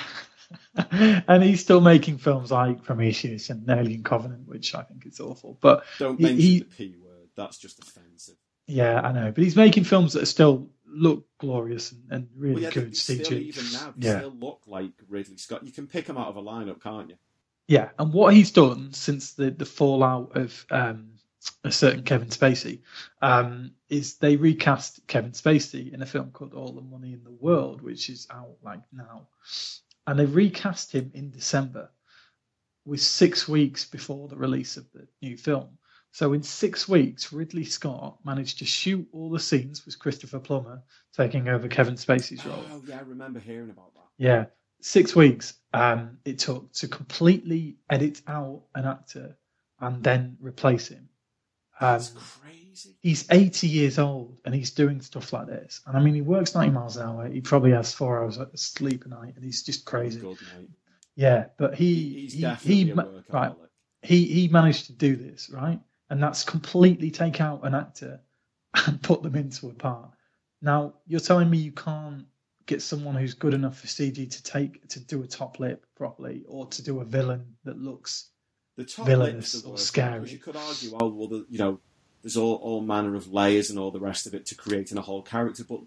Speaker 2: and he's still making films like Prometheus and Alien Covenant, which I think is awful. But
Speaker 1: Don't mention
Speaker 2: he-
Speaker 1: the p word. That's just offensive.
Speaker 2: yeah, I know. But he's making films that still look glorious and, and really
Speaker 1: Well, yeah,
Speaker 2: good
Speaker 1: still
Speaker 2: CG.
Speaker 1: even now they
Speaker 2: Yeah.
Speaker 1: still look like Ridley Scott. You can pick him out of a lineup, can't you?
Speaker 2: Yeah, and what he's done since the the fallout of um, a certain Kevin Spacey um, is they recast Kevin Spacey in a film called All the Money in the World, which is out like now, and they recast him in December, with six weeks before the release of the new film. So in six weeks, Ridley Scott managed to shoot all the scenes with Christopher Plummer taking over Kevin Spacey's role.
Speaker 1: Oh yeah, I remember hearing about that.
Speaker 2: Yeah, six weeks um, it took to completely edit out an actor and then replace him. Um,
Speaker 1: That's crazy.
Speaker 2: He's 80 years old and he's doing stuff like this. And I mean, he works 90 miles an hour. He probably has four hours of sleep a night, and he's just crazy.
Speaker 1: Mate.
Speaker 2: Yeah, but he
Speaker 1: He-
Speaker 2: he,
Speaker 1: definitely
Speaker 2: he
Speaker 1: a
Speaker 2: right he he managed to do this right, and that's completely take out an actor and put them into a part. Now you're telling me you can't get someone who's good enough for CG to take to do a top lip properly, or to do a villain that looks
Speaker 1: The top
Speaker 2: villainous or scary.
Speaker 1: you could argue, oh well, the, you know, there's all, all manner of layers and all the rest of it to creating a whole character. But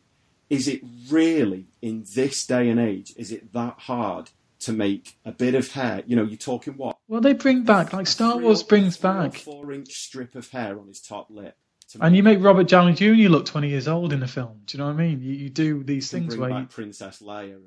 Speaker 1: is it really in this day and age? Is it that hard to make a bit of hair? You know, you're talking what?
Speaker 2: well they bring back like Star
Speaker 1: Three
Speaker 2: Wars brings back,
Speaker 1: four inch strip of hair on his top lip.
Speaker 2: and you make Robert Downey Jr. look 20 years old in the film. Do you know what I mean? You, you do these
Speaker 1: can
Speaker 2: things
Speaker 1: bring
Speaker 2: where
Speaker 1: back
Speaker 2: you,
Speaker 1: Princess Leia and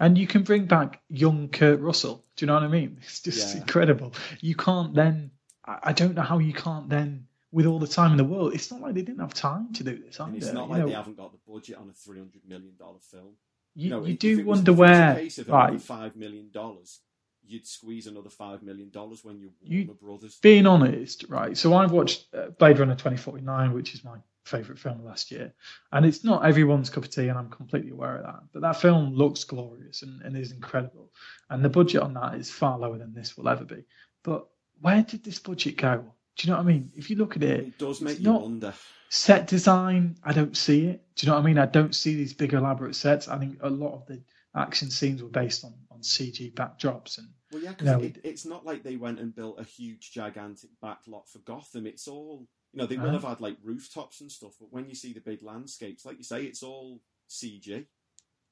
Speaker 2: And you can bring back young Kurt Russell. Do you know what I mean? It's just
Speaker 1: Yeah.
Speaker 2: incredible. You can't then. I don't know how you can't then, with all the time in the world. It's not like they didn't have time to do this
Speaker 1: And
Speaker 2: either.
Speaker 1: it's not
Speaker 2: you
Speaker 1: like
Speaker 2: know.
Speaker 1: they haven't got the budget on a three hundred million dollar film.
Speaker 2: you,
Speaker 1: know,
Speaker 2: you do wonder
Speaker 1: if it was a
Speaker 2: where,
Speaker 1: case of
Speaker 2: right?
Speaker 1: five million dollars, you'd squeeze another five million dollars when you're
Speaker 2: You-
Speaker 1: Warner Brothers.
Speaker 2: being honest, right? So I've watched uh, Blade Runner 2049, which is my favorite film last year, and it's not everyone's cup of tea, and I'm completely aware of that. But that film looks glorious and, and is incredible, and the budget on that is far lower than this will ever be. But where did this budget go? Do you know what I mean? If you look at it,
Speaker 1: It does make you wonder.
Speaker 2: set design, I don't see it. Do you know what I mean? I don't see these big elaborate sets. I think a lot of the action scenes were based on on CG backdrops and
Speaker 1: Well, yeah, because it, it's not like they went and built a huge, gigantic backlot for Gotham. It's all, you know, they will
Speaker 2: Uh-huh.
Speaker 1: have had like rooftops and stuff, but when you see the big landscapes, like you say, it's all CG.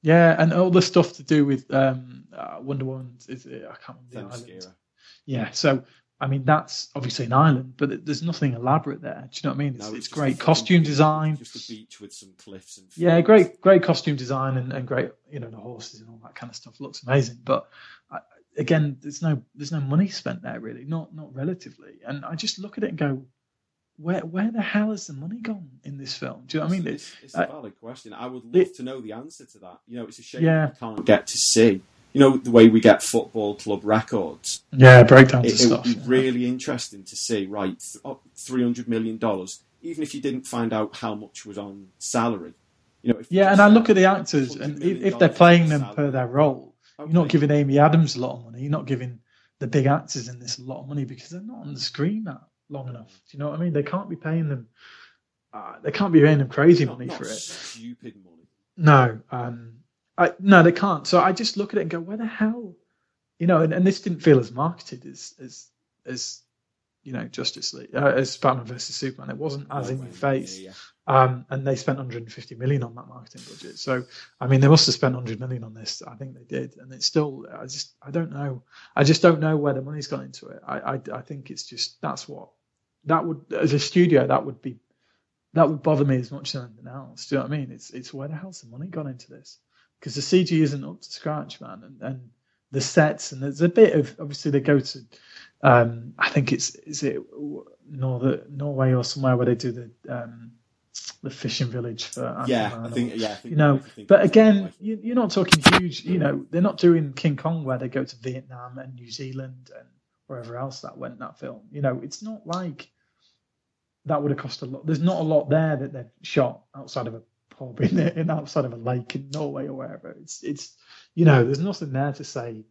Speaker 2: yeah, and all the stuff to do with um, uh, Wonder Woman. Is it, I can't remember the island. Yeah, so I mean that's obviously an island, but there's nothing elaborate there. Do you know what I mean? It's,
Speaker 1: No,
Speaker 2: it's
Speaker 1: a
Speaker 2: great costume design.
Speaker 1: Just a beach with some cliffs and
Speaker 2: Yeah, great, great costume design and, and great, you know, the horses and all that kind of stuff looks amazing. But I, again, there's no there's no money spent there really, not not relatively. And I just look at it and go, where where the hell has the money gone in this film? Do you know what I mean?
Speaker 1: It's, it's
Speaker 2: I-
Speaker 1: a valid question. I would love
Speaker 2: it-
Speaker 1: to know the answer to that. You know, it's a shame
Speaker 2: Yeah.
Speaker 1: we can't get to see. You know, the way we get football club records.
Speaker 2: yeah, breakdowns
Speaker 1: It,
Speaker 2: and
Speaker 1: it
Speaker 2: stuff.
Speaker 1: would be
Speaker 2: yeah.
Speaker 1: really interesting to see, right, th- oh, $300 million, even if you didn't find out how much was on salary. You know, if
Speaker 2: Yeah, and I look at the actors, and if, they're playing
Speaker 1: the
Speaker 2: them per their role, you're not giving Amy Adams a lot of money. You're not giving the big actors in this a lot of money because they're not on the screen that long enough. Do you know what I mean? They can't be paying them. Uh, they can't be paying them crazy
Speaker 1: not,
Speaker 2: money
Speaker 1: not
Speaker 2: for it.
Speaker 1: stupid money.
Speaker 2: No, um, I, no, they can't. So I just look at it and go, where the hell, you know? And, and this didn't feel as marketed as as as you know Justice League, uh, as Batman versus Superman. It wasn't as in your
Speaker 1: Yeah,
Speaker 2: face.
Speaker 1: yeah.
Speaker 2: Um, and they spent 150 million on that marketing budget. So, I mean, they must have spent 100 million on this. I think they did, and it's still. I just, I don't know. I just don't know where the money's gone into it. I, I, I think it's just that's what that would, as a studio, that would be, that would bother me as much as anything else. Do you know what I mean? It's, it's where the hell's the money gone into this? Because the CG isn't up to scratch, man, and, and the sets, and there's a bit of obviously they go to, um, I think it's is it Northern Norway or somewhere where they do the um, the fishing village for
Speaker 1: Yeah,
Speaker 2: Aquaman
Speaker 1: I think, yeah, I think
Speaker 2: you know. But again, you, you're not talking huge. You know, they're not doing King Kong where they go to Vietnam and New Zealand and wherever else that went. That film, you know, it's not like that would have cost a lot. There's not a lot there that they've shot outside of a pub in, in outside of a lake in Norway or wherever. It's it's you know, there's nothing there to say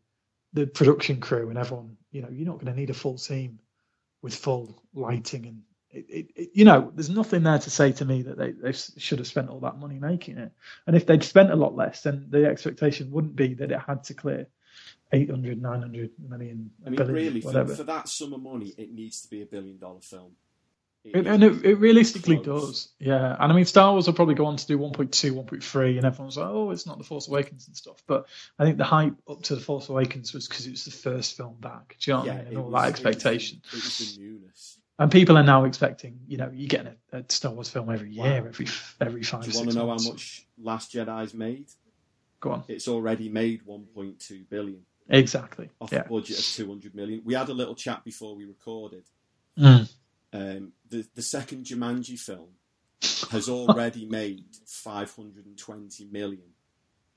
Speaker 2: the production crew and everyone. You know, you're not going to need a full team with full lighting and it, it, it, you know, there's nothing there to say to me that they, they should have spent all that money making it. And if they'd spent a lot less, then the expectation wouldn't be that it had to clear 800, 900 million,
Speaker 1: I mean,
Speaker 2: billion,
Speaker 1: really, for, for that sum of money, it needs to be a billion dollar film.
Speaker 2: It, and it, it realistically does, yeah. And I mean, Star Wars will probably go on to do 1.2, 1.3, and everyone's like, oh, it's not The Force Awakens and stuff. But I think the hype up to The Force Awakens was because it was the first film back. Do you know what I mean? And all
Speaker 1: was-
Speaker 2: that
Speaker 1: it was
Speaker 2: expectation.
Speaker 1: It was newness.
Speaker 2: And people are now expecting, you know, you're getting a, a Star Wars film every
Speaker 1: Wow.
Speaker 2: year, every every five,
Speaker 1: Do you want to know
Speaker 2: months.
Speaker 1: how much Last Jedi's made?
Speaker 2: Go on.
Speaker 1: It's already made 1.2 billion
Speaker 2: Exactly.
Speaker 1: off
Speaker 2: Yeah.
Speaker 1: a budget of 200 million. We had a little chat before we recorded.
Speaker 2: Mm.
Speaker 1: Um, the the second Jumanji film has already made 520 million,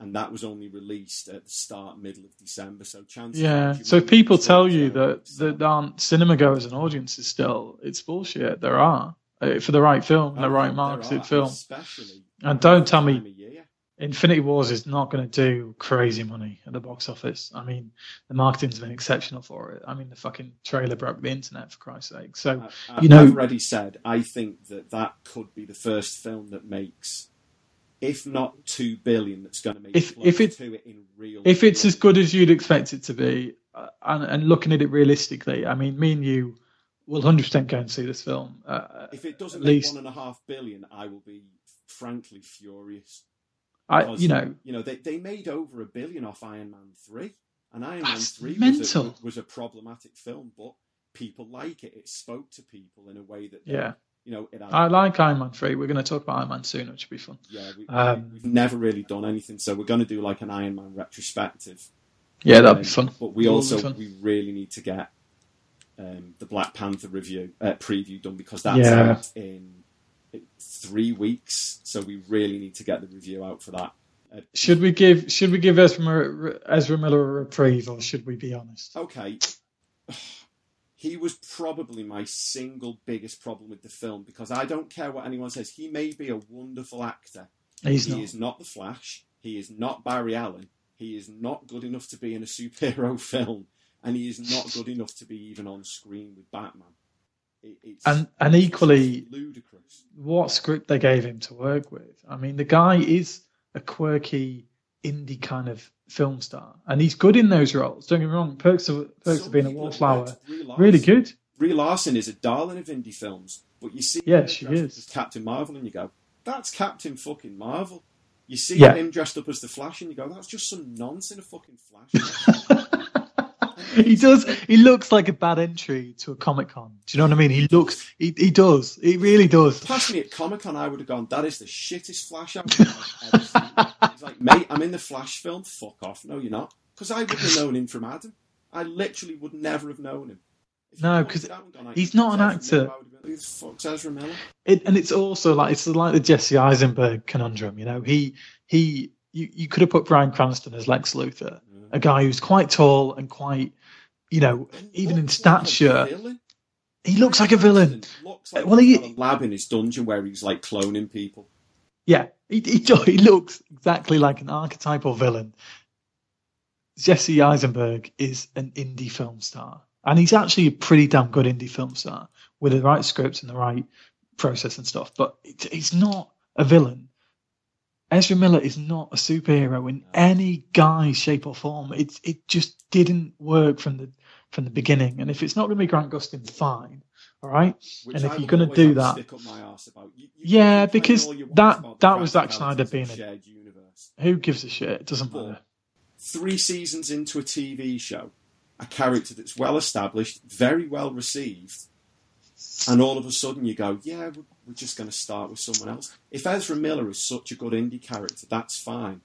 Speaker 1: and that was only released at the start middle of December. So chances are
Speaker 2: Yeah. So if people tell you that that aren't cinema goers and audiences still, it's bullshit. There are uh, for the right film, and the
Speaker 1: Oh,
Speaker 2: right
Speaker 1: there
Speaker 2: marketed film.
Speaker 1: especially
Speaker 2: And don't tell me. Infinity Wars is not going to do crazy money at the box office. I mean, the marketing's been exceptional for it. I mean, the fucking trailer broke the internet for Christ's sake. So
Speaker 1: I,
Speaker 2: you know,
Speaker 1: I've already said I think that that could be the first film that makes, if not two billion, that's going to make
Speaker 2: If- if it-
Speaker 1: to it in real.
Speaker 2: if it's as good as you'd expect it to be, uh, and, and looking at it realistically, I mean, me and you will 100% go and see this film. Uh,
Speaker 1: if it doesn't make
Speaker 2: least,
Speaker 1: one and a half billion, I will be frankly furious.
Speaker 2: I, you know,
Speaker 1: you know, they, they made over a billion off Iron Man three, and Iron Man three. Was, a, was a problematic film, but people like it. It spoke to people in a way that they-
Speaker 2: yeah.
Speaker 1: you know, it
Speaker 2: I like Iron Man 3. We're going to talk about Iron Man soon, which will be fun.
Speaker 1: yeah, we,
Speaker 2: Um,
Speaker 1: we've never really done anything, so we're going to do like an Iron Man retrospective.
Speaker 2: Yeah, that'd be
Speaker 1: Um,
Speaker 2: fun.
Speaker 1: But we also we really need to get um, the Black Panther review uh, preview done because that's
Speaker 2: Yeah.
Speaker 1: out in three weeks. So we really need to get the review out for that.
Speaker 2: Should we give Should we give Ezra, Ezra Miller a reprieve, or should we be honest?
Speaker 1: okay, he was probably my single biggest problem with the film because I don't care what anyone says. He may be a wonderful actor.
Speaker 2: He's
Speaker 1: he
Speaker 2: not.
Speaker 1: is not the Flash. He is not Barry Allen. He is not good enough to be in a superhero film, and he is not good enough to be even on screen with Batman. It, it's
Speaker 2: And and equally. What script they gave him to work with. I mean, the guy is a quirky indie kind of film star, and he's good in those roles. Don't get me wrong. Perks of Perks
Speaker 1: Some
Speaker 2: of being a wallflower,
Speaker 1: liked Brie Larson.
Speaker 2: really good.
Speaker 1: Brie Larson is a darling of indie films, but you see
Speaker 2: Yeah, she is.
Speaker 1: Captain Marvel, and you go, "That's Captain fucking Marvel." You see
Speaker 2: Yeah.
Speaker 1: him dressed up as the Flash, and you go, "That's just some nonsense in a fucking Flash."
Speaker 2: he does. He looks like a bad entry to a comic con. Do you know what I mean? He looks. He, he does. He really does.
Speaker 1: Pass me at Comic Con, I would have gone, "That is the shittest Flash I've ever seen." He's like, "Mate, I'm in the Flash film. Fuck off." No, you're not, because I wouldn't have known him from Adam. I literally would never have known him. If
Speaker 2: No,
Speaker 1: pointed
Speaker 2: 'cause
Speaker 1: it out and gone, like,
Speaker 2: he's not an actor.
Speaker 1: I would have Who the fuck's Ezra Miller?
Speaker 2: It, and it's also like it's like the Jesse Eisenberg conundrum. You know, he he. You, you could have put Bryan Cranston as Lex Luthor, a guy who's quite tall and quite, you know, even in
Speaker 1: like
Speaker 2: stature, he looks like a villain.
Speaker 1: Looks like uh,
Speaker 2: Well,
Speaker 1: he's
Speaker 2: he-
Speaker 1: lab in his dungeon where he's like cloning people.
Speaker 2: Yeah, he, he, he looks exactly like an archetypal villain. Jesse Eisenberg is an indie film star, and he's actually a pretty damn good indie film star with the right scripts and the right process and stuff. But he's not a villain. Ezra Miller is not a superhero in any guise, shape, or form. It it just didn't work from the from the beginning. And if it's not going to be Grant Gustin, fine, all right.
Speaker 1: Which
Speaker 2: And if
Speaker 1: I
Speaker 2: you're going to do that,
Speaker 1: stick up my arse about. You, you
Speaker 2: Yeah, because
Speaker 1: all you want
Speaker 2: that- that was
Speaker 1: that
Speaker 2: Zack Snyder being a-
Speaker 1: shared universe.
Speaker 2: who gives a shit? It doesn't
Speaker 1: But
Speaker 2: matter.
Speaker 1: three seasons into a TV show, a character that's well established, very well received, and all of a sudden you go, yeah, we're- we're just going to start with someone else. If Ezra Miller is such a good indie character, that's fine.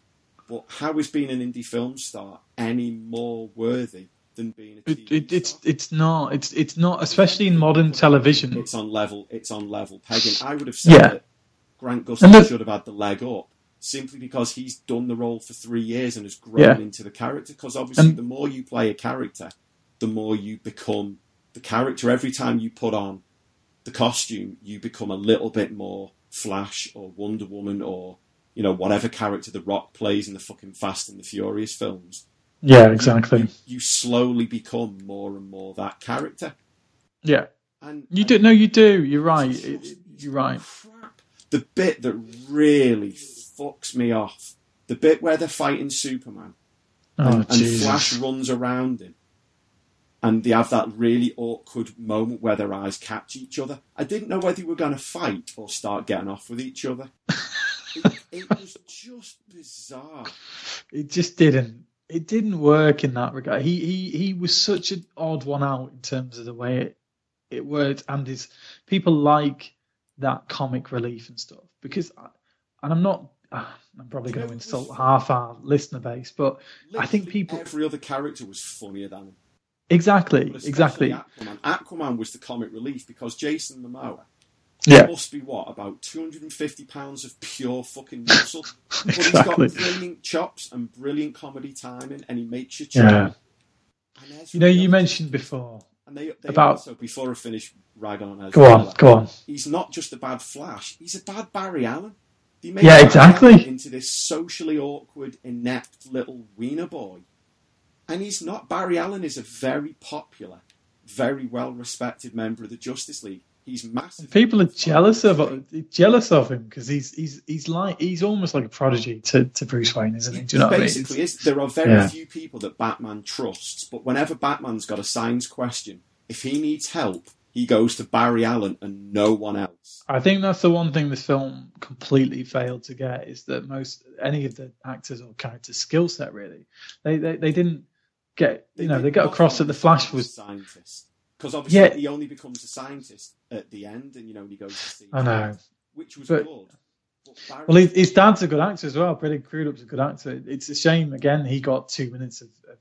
Speaker 1: But how is being an indie film star any more worthy than being a TV
Speaker 2: It, it, it's
Speaker 1: star?
Speaker 2: it's not it's it's not especially in modern television.
Speaker 1: It's on level. It's on level pegging. I would have said
Speaker 2: Yeah.
Speaker 1: that Grant Gustin
Speaker 2: the-
Speaker 1: should have had the leg up simply because he's done the role for three years and has grown
Speaker 2: Yeah.
Speaker 1: into the character. Because obviously,
Speaker 2: And-
Speaker 1: the more you play a character, the more you become the character. Every time you put on the costume, you become a little bit more Flash or Wonder Woman or you know whatever character The Rock plays in the fucking Fast and the Furious films.
Speaker 2: Yeah, exactly.
Speaker 1: You slowly become more and more that character.
Speaker 2: Yeah,
Speaker 1: And
Speaker 2: you do. No, you do. You're right. It- you're right.
Speaker 1: crap. The bit that really fucks me off, the bit where they're fighting Superman
Speaker 2: Oh
Speaker 1: and, and Flash runs around him, and they have that really awkward moment where their eyes catch each other. I didn't know whether you were going to fight or start getting off with each other. it, it was just bizarre.
Speaker 2: It just didn't. It didn't work in that regard. He he he was such an odd one out in terms of the way it it worked, and his people like that comic relief and stuff because, I, and I'm not. ah, I'm probably going to insult half our listener base, but I think people
Speaker 1: Every other character was funnier than him.
Speaker 2: exactly exactly
Speaker 1: Aquaman. Aquaman was the comic relief because Jason Momoa
Speaker 2: yeah
Speaker 1: must be what about 250 pounds of pure fucking muscle. But
Speaker 2: exactly.
Speaker 1: he's got brilliant chops and brilliant comedy timing, and he makes you
Speaker 2: Yeah.
Speaker 1: chuckle. And Ezra
Speaker 2: You know, you mentioned before.
Speaker 1: and they, they
Speaker 2: about-
Speaker 1: also before I finish ragging on Ezra
Speaker 2: Go on,
Speaker 1: Miller,
Speaker 2: go on.
Speaker 1: He's not just a bad Flash; he's a bad Barry Allen. They made
Speaker 2: Yeah,
Speaker 1: Barry
Speaker 2: exactly.
Speaker 1: Allen into this socially awkward, inept little wiener boy, and he's not. Barry Allen is a very popular, very well respected member of the Justice League. He's massive.
Speaker 2: People are jealous of jealous of him because he's he's he's like he's almost like a prodigy to, to Bruce Wayne, isn't he? Do you know what I mean?
Speaker 1: basically is. There are very
Speaker 2: Yeah.
Speaker 1: few people that Batman trusts, but whenever Batman's got a science question, if he needs help, he goes to Barry Allen and no one else.
Speaker 2: I think that's the one thing this film completely failed to get is that most any of the actors or characters' skill set really they, they they didn't get you know they got across that the Flash was
Speaker 1: scientist because obviously
Speaker 2: Yeah.
Speaker 1: he only becomes a scientist at the end, and you know when he goes to see.
Speaker 2: I know
Speaker 1: which was
Speaker 2: But-
Speaker 1: good. But
Speaker 2: well his, his dad's a good actor as well. Billy Crudup's a good actor. It's a shame again he got two minutes of, of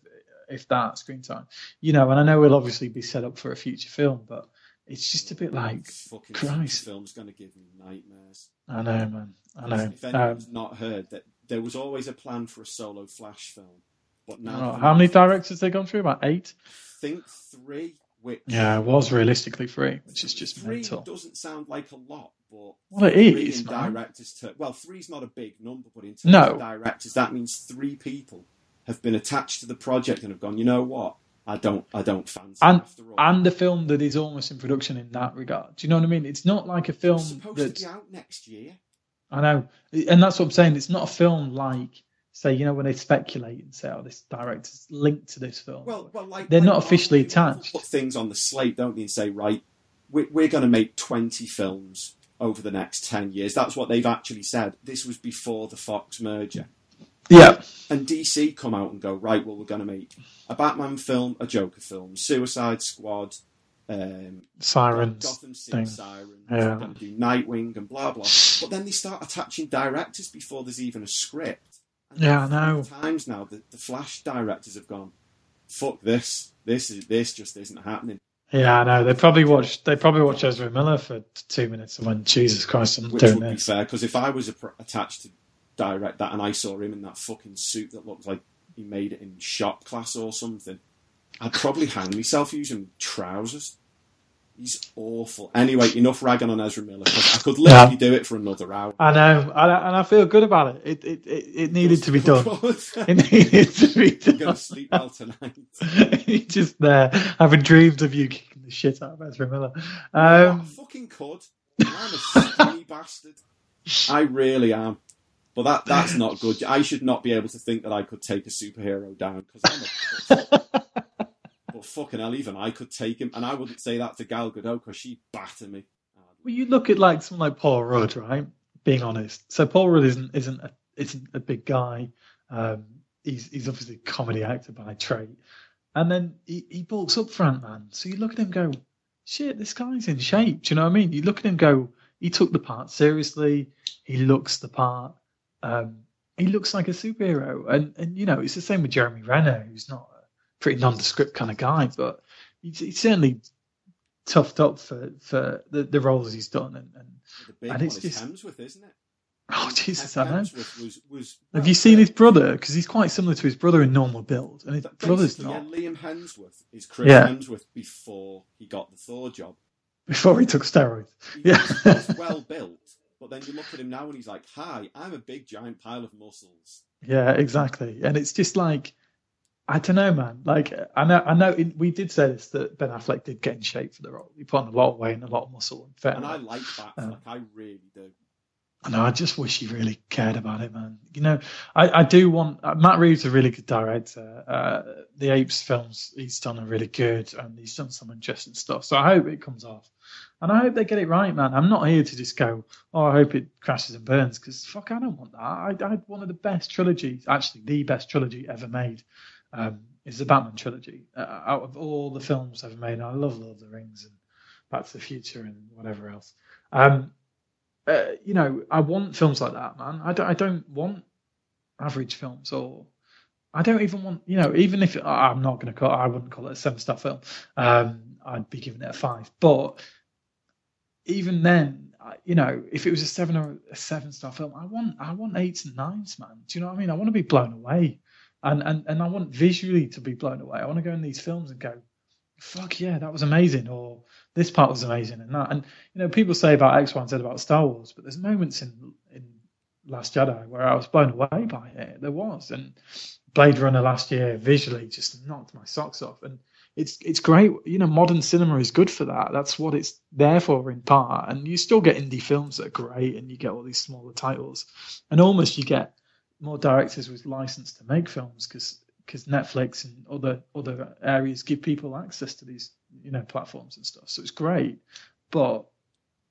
Speaker 2: if that screen time, you know. And I know he'll obviously be set up for a future film, but it's just a bit like
Speaker 1: fucking
Speaker 2: Christ.
Speaker 1: film's going to give me nightmares.
Speaker 2: I know man I know.
Speaker 1: If anyone's
Speaker 2: Um,
Speaker 1: not heard that there was always a plan for a solo Flash film, but now
Speaker 2: Oh, how many directors they gone through? About eight.
Speaker 1: I think three. Which
Speaker 2: Yeah, it was realistically free, which is just
Speaker 1: three
Speaker 2: mental.
Speaker 1: doesn't sound like a lot, but
Speaker 2: Well, it
Speaker 1: three
Speaker 2: is,
Speaker 1: directors. To, well, three's not a big number, but in terms
Speaker 2: No.
Speaker 1: of directors, that means three people have been attached to the project and have gone. You know what? I don't. I don't fancy.
Speaker 2: And
Speaker 1: after all.
Speaker 2: and a film that is almost in production in that regard. Do you know what I mean? It's not like a film
Speaker 1: it's supposed
Speaker 2: that's
Speaker 1: to be out next year.
Speaker 2: I know, and that's what I'm saying. It's not a film like, say, you know, when they speculate and say, "Oh, this director's linked to this film."
Speaker 1: Well, well, like
Speaker 2: They're
Speaker 1: like
Speaker 2: not officially attached.
Speaker 1: Put things on the slate, don't they, and say, right, we're, we're going to make twenty films over the next ten years. That's what they've actually said. This was before the Fox merger.
Speaker 2: yeah,
Speaker 1: And DC come out and go, right, well, we're going to make a Batman film, a Joker film, Suicide Squad, um,
Speaker 2: Sirens
Speaker 1: Gotham City
Speaker 2: thing.
Speaker 1: Sirens,
Speaker 2: Yeah.
Speaker 1: we're going to do Nightwing and blah, blah. But then they start attaching directors before there's even a script. And
Speaker 2: Yeah, I know.
Speaker 1: Times now, the, the Flash directors have gone, fuck this. This is this just isn't happening.
Speaker 2: Yeah, I know. They probably watched. They probably watched Ezra Miller for two minutes and went, "Jesus Christ, I'm
Speaker 1: Which
Speaker 2: doing
Speaker 1: would be fair, because if I was a, pr- attached to direct that and I saw him in that fucking suit that looked like he made it in shop class or something, I'd probably hang myself using trousers. He's awful. Anyway, enough ragging on Ezra Miller. I could literally
Speaker 2: Yeah.
Speaker 1: do it for another hour.
Speaker 2: I know, and I, and I feel good about it. It it, it, it needed to be done. It needed to be
Speaker 1: I'm gonna sleep well tonight.
Speaker 2: He's just there having dreams of you kicking the shit out of Ezra Miller.
Speaker 1: I
Speaker 2: Um,
Speaker 1: fucking could. I'm a skinny bastard. I really am. But that that's not good. I should not be able to think that I could take a superhero down because I'm a. but fucking hell, even I could take him, and I wouldn't say that to Gal Gadot because she'd batter me.
Speaker 2: well, you look at like someone like Paul Rudd, right? Being honest, so Paul Rudd isn't isn't a, isn't a big guy. Um, he's he's obviously a comedy actor by trade, and then he, he bulks up front, man. So you look at him, go, shit, this guy's in shape. Do you know what I mean? You look at him, go, he took the part seriously. He looks the part. Um, he looks like a superhero, and and you know it's the same with Jeremy Renner, who's not pretty nondescript kind of guy, but he's, he's certainly toughed up for for the, the roles he's done. And, and
Speaker 1: The big
Speaker 2: And
Speaker 1: one
Speaker 2: it's
Speaker 1: is
Speaker 2: just-
Speaker 1: Hemsworth, isn't it?
Speaker 2: oh Jesus, I know.
Speaker 1: Was, was
Speaker 2: Have you seen his brother? Because he's quite similar to his brother in normal build, and his brother's not.
Speaker 1: Yeah, Liam Hemsworth is Chris
Speaker 2: Yeah.
Speaker 1: Hemsworth before he got the Thor job.
Speaker 2: Before he took steroids.
Speaker 1: He-
Speaker 2: Yeah.
Speaker 1: he's well built, but then you look at him now and he's like, "Hi, I'm a big giant pile of muscles."
Speaker 2: Yeah, exactly. And it's just like, I don't know, man. Like, I know, I know. It, we did say this that Ben Affleck did get in shape for the role. He put on a lot of weight and a lot of muscle. And fair
Speaker 1: And I like that.
Speaker 2: Uh,
Speaker 1: like I really do.
Speaker 2: I know. I just wish he really cared about it, man. You know, I, I do want. Uh, Matt Reeves is a really good director. Uh, the Apes films he's done are really good, and he's done some interesting stuff. So I hope it comes off, and I hope they get it right, man. I'm not here to just go, oh, I hope it crashes and burns, because fuck, I don't want that. I, I had one of the best trilogies, actually the best trilogy ever made. Um, is the Batman trilogy. Uh, out of all the films I've made, I love Lord of the Rings and Back to the Future and whatever else. Um, uh, you know, I want films like that, man. I don't, I don't want average films, or I don't even want, you know, even if I'm not going to call, I wouldn't call it a seven star film. Um, I'd be giving it a five. But even then, you know, if it was a seven or a seven star film, I want, I want eights and nines, man. Do you know what I mean? I want to be blown away, and and and I want visually to be blown away. I want to go in these films and go, fuck yeah, that was amazing, or this part was amazing, and that. And you know, people say about X, Y, and Z about Star Wars, but there's moments in in Last Jedi where I was blown away by it. There was, and Blade Runner last year visually just knocked my socks off, and it's it's great. You know, modern cinema is good for that. That's what it's there for in part. And you still get indie films that are great, and you get all these smaller titles, and almost you get more directors with license to make films because because Netflix and other other areas give people access to these you know platforms and stuff. So it's great, but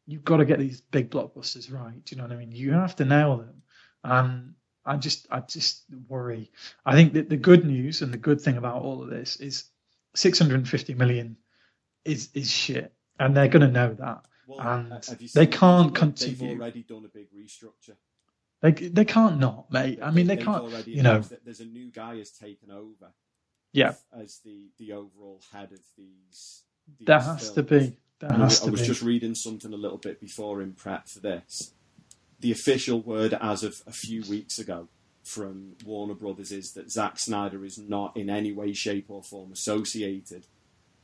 Speaker 2: you've got to get these big blockbusters right. Do you know what I mean? You have to nail them, and I just I just worry. I think that the good news and the good thing about all of this is 650 million is is shit, and they're going to know that.
Speaker 1: Well,
Speaker 2: And they can't
Speaker 1: they've
Speaker 2: continue.
Speaker 1: already done a big restructure.
Speaker 2: They they can't not, mate. I mean, they
Speaker 1: They've
Speaker 2: can't. You know,
Speaker 1: that there's a new guy has taken over.
Speaker 2: yeah.
Speaker 1: As the the overall head of these. these
Speaker 2: There has to be. There
Speaker 1: And I,
Speaker 2: has
Speaker 1: I
Speaker 2: to
Speaker 1: was
Speaker 2: be.
Speaker 1: just reading something a little bit before in prep for this. The official word as of a few weeks ago from Warner Brothers is that Zack Snyder is not in any way, shape, or form associated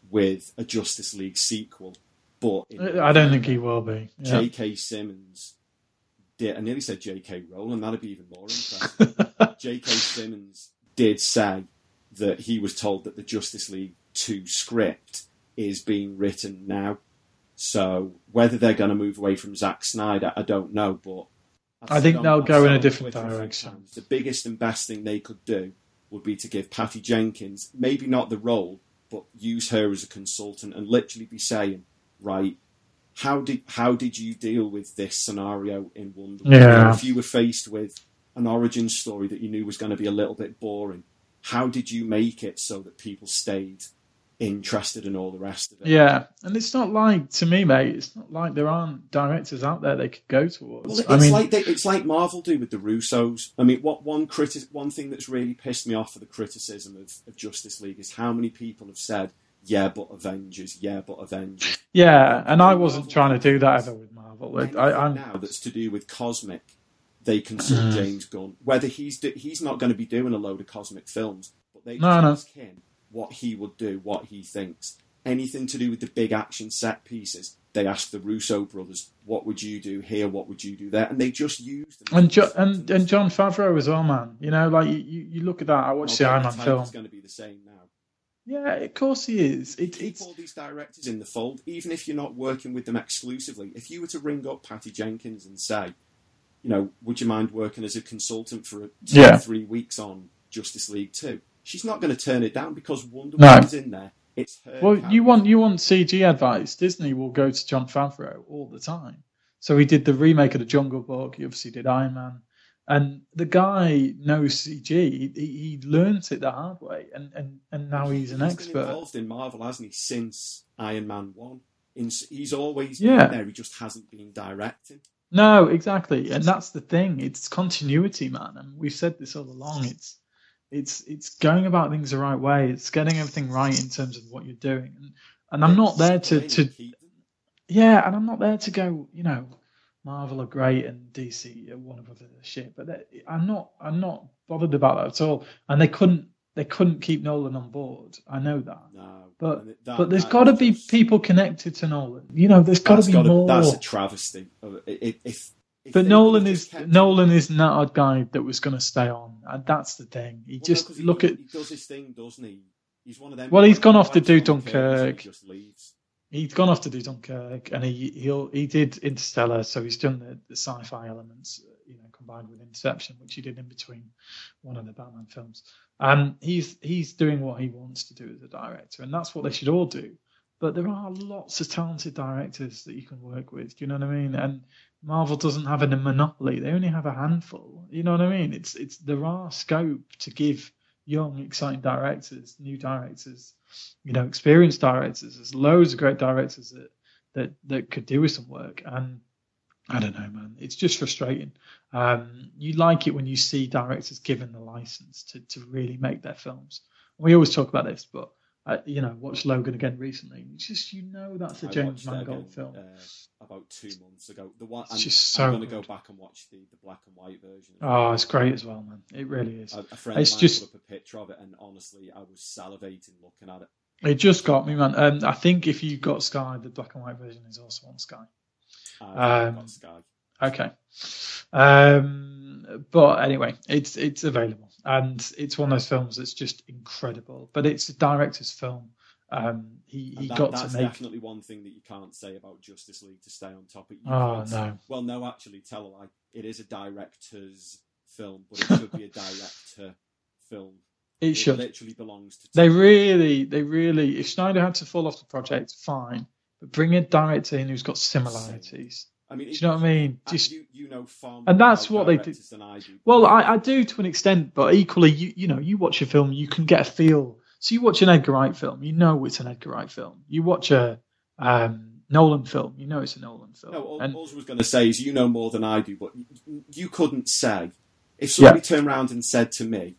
Speaker 1: with a Justice League sequel. But
Speaker 2: I don't think he will be.
Speaker 1: Yeah. J.K. Simmons did. I nearly said J.K. Rowling. That'd be even more impressive. J.K. Simmons did say that he was told that the Justice League 2 script is being written now. So whether they're going to move away from Zack Snyder, I don't know. But
Speaker 2: I've i think they'll go in a different direction.
Speaker 1: The biggest and best thing they could do would be to give Patty Jenkins maybe not the role, but use her as a consultant and literally be saying, right, how did how did you deal with this scenario in Wonder Woman?
Speaker 2: Yeah.
Speaker 1: If you were faced with an origin story that you knew was going to be a little bit boring, how did you make it so that people stayed interested in all the rest of it?
Speaker 2: Yeah, and it's not like to me, mate. It's not like there aren't directors out there they could go towards.
Speaker 1: Well, it's
Speaker 2: I mean,
Speaker 1: like they, it's like Marvel do with the Russos. I mean, what one criti- one thing that's really pissed me off for the criticism of, of Justice League is how many people have said yeah, but Avengers. Yeah, but Avengers.
Speaker 2: Yeah, and I wasn't trying to do that ever with Marvel. I, am
Speaker 1: now that's to do with cosmic. They consult mm. James Gunn. Whether he's do, he's not going to be doing a load of cosmic films, but they
Speaker 2: no,
Speaker 1: ask
Speaker 2: no.
Speaker 1: him what he would do, what he thinks. Anything to do with the big action set pieces, they ask the Russo brothers, "What would you do here? What would you do there?" And they just use them.
Speaker 2: And jo- and and Jon Favreau as well, man. You know, like you, you look at that. I watched okay, the Iron Man film. It's
Speaker 1: going to be the same now.
Speaker 2: Yeah, of course he is.
Speaker 1: It, Keep it's... all these directors in the fold, even if you're not working with them exclusively. If you were to ring up Patty Jenkins and say, you know, would you mind working as a consultant for two yeah. three weeks on Justice League Two? She's not going to turn it down because Wonder no. Woman's in there. It's her.
Speaker 2: Well, character. you want you want CG advice. Disney will go to Jon Favreau all the time. So he did the remake of the Jungle Book. He obviously did Iron Man. And the guy knows CG. He, he learned it the hard way, and, and, and now he's an
Speaker 1: he's
Speaker 2: expert.
Speaker 1: Been involved in Marvel, hasn't he? Since Iron Man one, in, he's always
Speaker 2: yeah.
Speaker 1: been there. He just hasn't been directing.
Speaker 2: No, exactly, and that's the thing. It's continuity, man. And we've said this all along. It's it's it's going about things the right way. It's getting everything right in terms of what you're doing. And, and I'm not there to to yeah, and I'm not there to go. You know, Marvel are great and DC are one of the shit. But I'm not I'm not bothered about that at all. And they couldn't they couldn't keep Nolan on board. I know that.
Speaker 1: No,
Speaker 2: but that, but there's got to be people connected to Nolan. You know, there's got to be gotta, more.
Speaker 1: That's a travesty. If, if,
Speaker 2: if but Nolan is Nolan is not a guy that was going to stay on, and that's the thing. He well, just
Speaker 1: no,
Speaker 2: look
Speaker 1: he,
Speaker 2: at
Speaker 1: he does his thing, doesn't he? He's one of them.
Speaker 2: Well, he's gone off to do Dunkirk.
Speaker 1: Just leaves
Speaker 2: he's gone off to do Dunkirk, and he he'll he did Interstellar, so he's done the, the sci-fi elements, you know, combined with Inception, which he did in between one of the Batman films. And he's he's doing what he wants to do as a director, and that's what they should all do. But there are lots of talented directors that you can work with. Do you know what I mean? And Marvel doesn't have a monopoly; they only have a handful. You know what I mean? It's it's there are scope to give young, exciting directors, new directors, you know, experienced directors. There's loads of great directors that that that could do with some work, and I don't know, man. It's just frustrating. Um, you like it when you see directors given the license to to really make their films. We always talk about this, but uh, you know, watched Logan again recently. It's just you know that's a I James Mangold film. Uh,
Speaker 1: about two months ago. The one
Speaker 2: it's I'm, just so
Speaker 1: I'm going to go back and watch the, the black and white version.
Speaker 2: Oh, it's great as well, man. It really is.
Speaker 1: A, a friend
Speaker 2: it's just
Speaker 1: put up a picture of it, and honestly, I was salivating looking at it.
Speaker 2: It just got me, man. Um, I think if you got Sky, the black and white version is also on Sky.
Speaker 1: Um, Sky.
Speaker 2: Okay. Um, but anyway, it's it's available, and it's one of those films that's just incredible. But it's a director's film. Um, he he
Speaker 1: that,
Speaker 2: got
Speaker 1: that's
Speaker 2: to make.
Speaker 1: definitely one thing that you can't say about Justice League to stay on topic. You
Speaker 2: oh no!
Speaker 1: Well, no, actually, tell a lie. It is a director's film, but it should be a director film.
Speaker 2: It should.
Speaker 1: literally belongs to.
Speaker 2: They really, they really. If Schneider had to fall off the project, fine. But bring a director in who's got similarities.
Speaker 1: I mean,
Speaker 2: Do you know what I mean? Just
Speaker 1: you, you know far more
Speaker 2: and that's what they do.
Speaker 1: Than I do.
Speaker 2: Well, I, I do to an extent, but equally, you you know, you watch a film, you can get a feel. So you watch an Edgar Wright film, you know it's an Edgar Wright film. You watch a um, Nolan film, you know it's a Nolan film.
Speaker 1: No, all,
Speaker 2: and,
Speaker 1: all I was going to say is you know more than I do, but you, you couldn't say if somebody
Speaker 2: Yeah.
Speaker 1: turned around and said to me,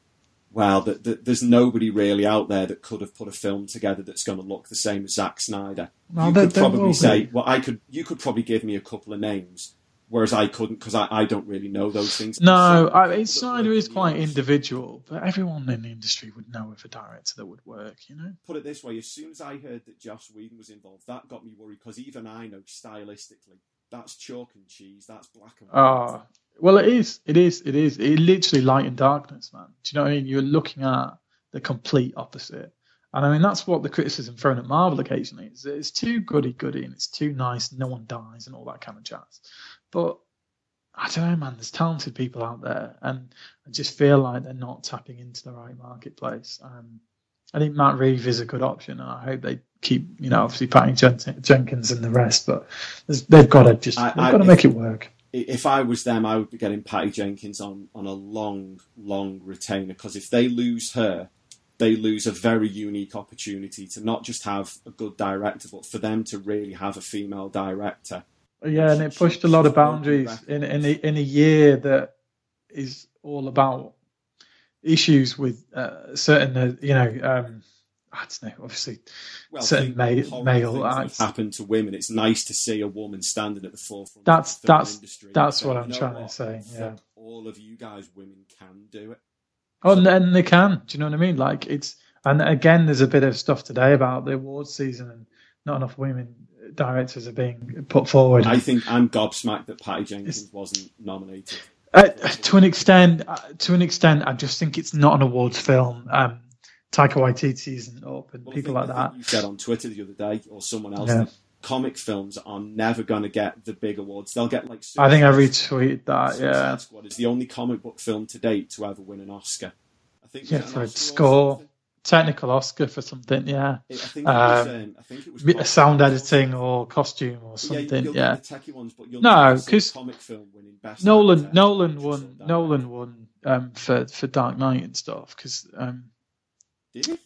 Speaker 1: "Well, that, that there's nobody really out there that could have put a film together that's going to look the same as Zack Snyder,"
Speaker 2: Well,
Speaker 1: you
Speaker 2: there-
Speaker 1: could probably
Speaker 2: will
Speaker 1: say, "Well, I could." You could probably give me a couple of names whereas I couldn't because I, I don't really know those things.
Speaker 2: No,
Speaker 1: So,
Speaker 2: I,
Speaker 1: people
Speaker 2: it's Snyder is quite
Speaker 1: office-
Speaker 2: individual, but everyone in the industry would know of a director that would work. You know.
Speaker 1: Put it this way: as soon as I heard that Joss Whedon was involved, that got me worried because even I know stylistically that's chalk and cheese, that's black and white.
Speaker 2: Ah, well, it is. It is. It is. It literally light and darkness, man. Do you know what I mean? You're looking at the complete opposite. And I mean, that's what the criticism thrown at Marvel occasionally is. It's too goody goody and it's too nice. No one dies and all that kind of jazz. But I don't know, man. There's talented people out there, and I just feel like they're not tapping into the right marketplace. Um, I think Matt Reeve is a good option, and I hope they keep, you know, obviously Patty Jen- Jenkins and the rest. But there's- they've got to just,
Speaker 1: I-
Speaker 2: they've
Speaker 1: I-
Speaker 2: got to make it work.
Speaker 1: If I was them, I would be getting Patty Jenkins on, on a long, long retainer because if they lose her, they lose a very unique opportunity to not just have a good director, but for them to really have a female director.
Speaker 2: Yeah, and it pushed a lot of boundaries in in a, in a year that is all about issues with uh, certain, uh, you know, um, I don't know, obviously
Speaker 1: Well,
Speaker 2: certain male
Speaker 1: have
Speaker 2: acts.
Speaker 1: happened to women. It's nice to see a woman standing at the forefront.
Speaker 2: That's
Speaker 1: of the
Speaker 2: that's
Speaker 1: industry
Speaker 2: that's what I'm
Speaker 1: know
Speaker 2: trying
Speaker 1: what?
Speaker 2: to say. Yeah.
Speaker 1: All of you guys, women can do it.
Speaker 2: Oh, and, and they can. Do you know what I mean? Like it's, and again, there's a bit of stuff today about the awards season, and not enough women directors are being put forward.
Speaker 1: I think I'm gobsmacked that Patty Jenkins wasn't nominated.
Speaker 2: Uh, to an extent, uh, to an extent, I just think it's not an awards film. Um, Taika Waititi isn't up, and
Speaker 1: Well,
Speaker 2: people like that.
Speaker 1: You said on Twitter the other day, or someone else,
Speaker 2: Yeah.
Speaker 1: that comic films are never going to get the big awards. They'll get like.
Speaker 2: I think I
Speaker 1: Suicide-
Speaker 2: retweeted that.
Speaker 1: Suicide
Speaker 2: Yeah,
Speaker 1: Squad is the only comic book film to date to ever win an Oscar. I think.
Speaker 2: yeah, for a score, technical Oscar for something. Yeah,
Speaker 1: I think it was.
Speaker 2: Um,
Speaker 1: Um, I think it was
Speaker 2: sound
Speaker 1: film.
Speaker 2: editing or costume or
Speaker 1: Yeah,
Speaker 2: something. Yeah,
Speaker 1: techie ones,
Speaker 2: No,
Speaker 1: never see a
Speaker 2: 'cause
Speaker 1: comic film winning best.
Speaker 2: Nolan, Nolan won. Nolan won um, for for Dark Knight and stuff because. Um,
Speaker 1: Did he?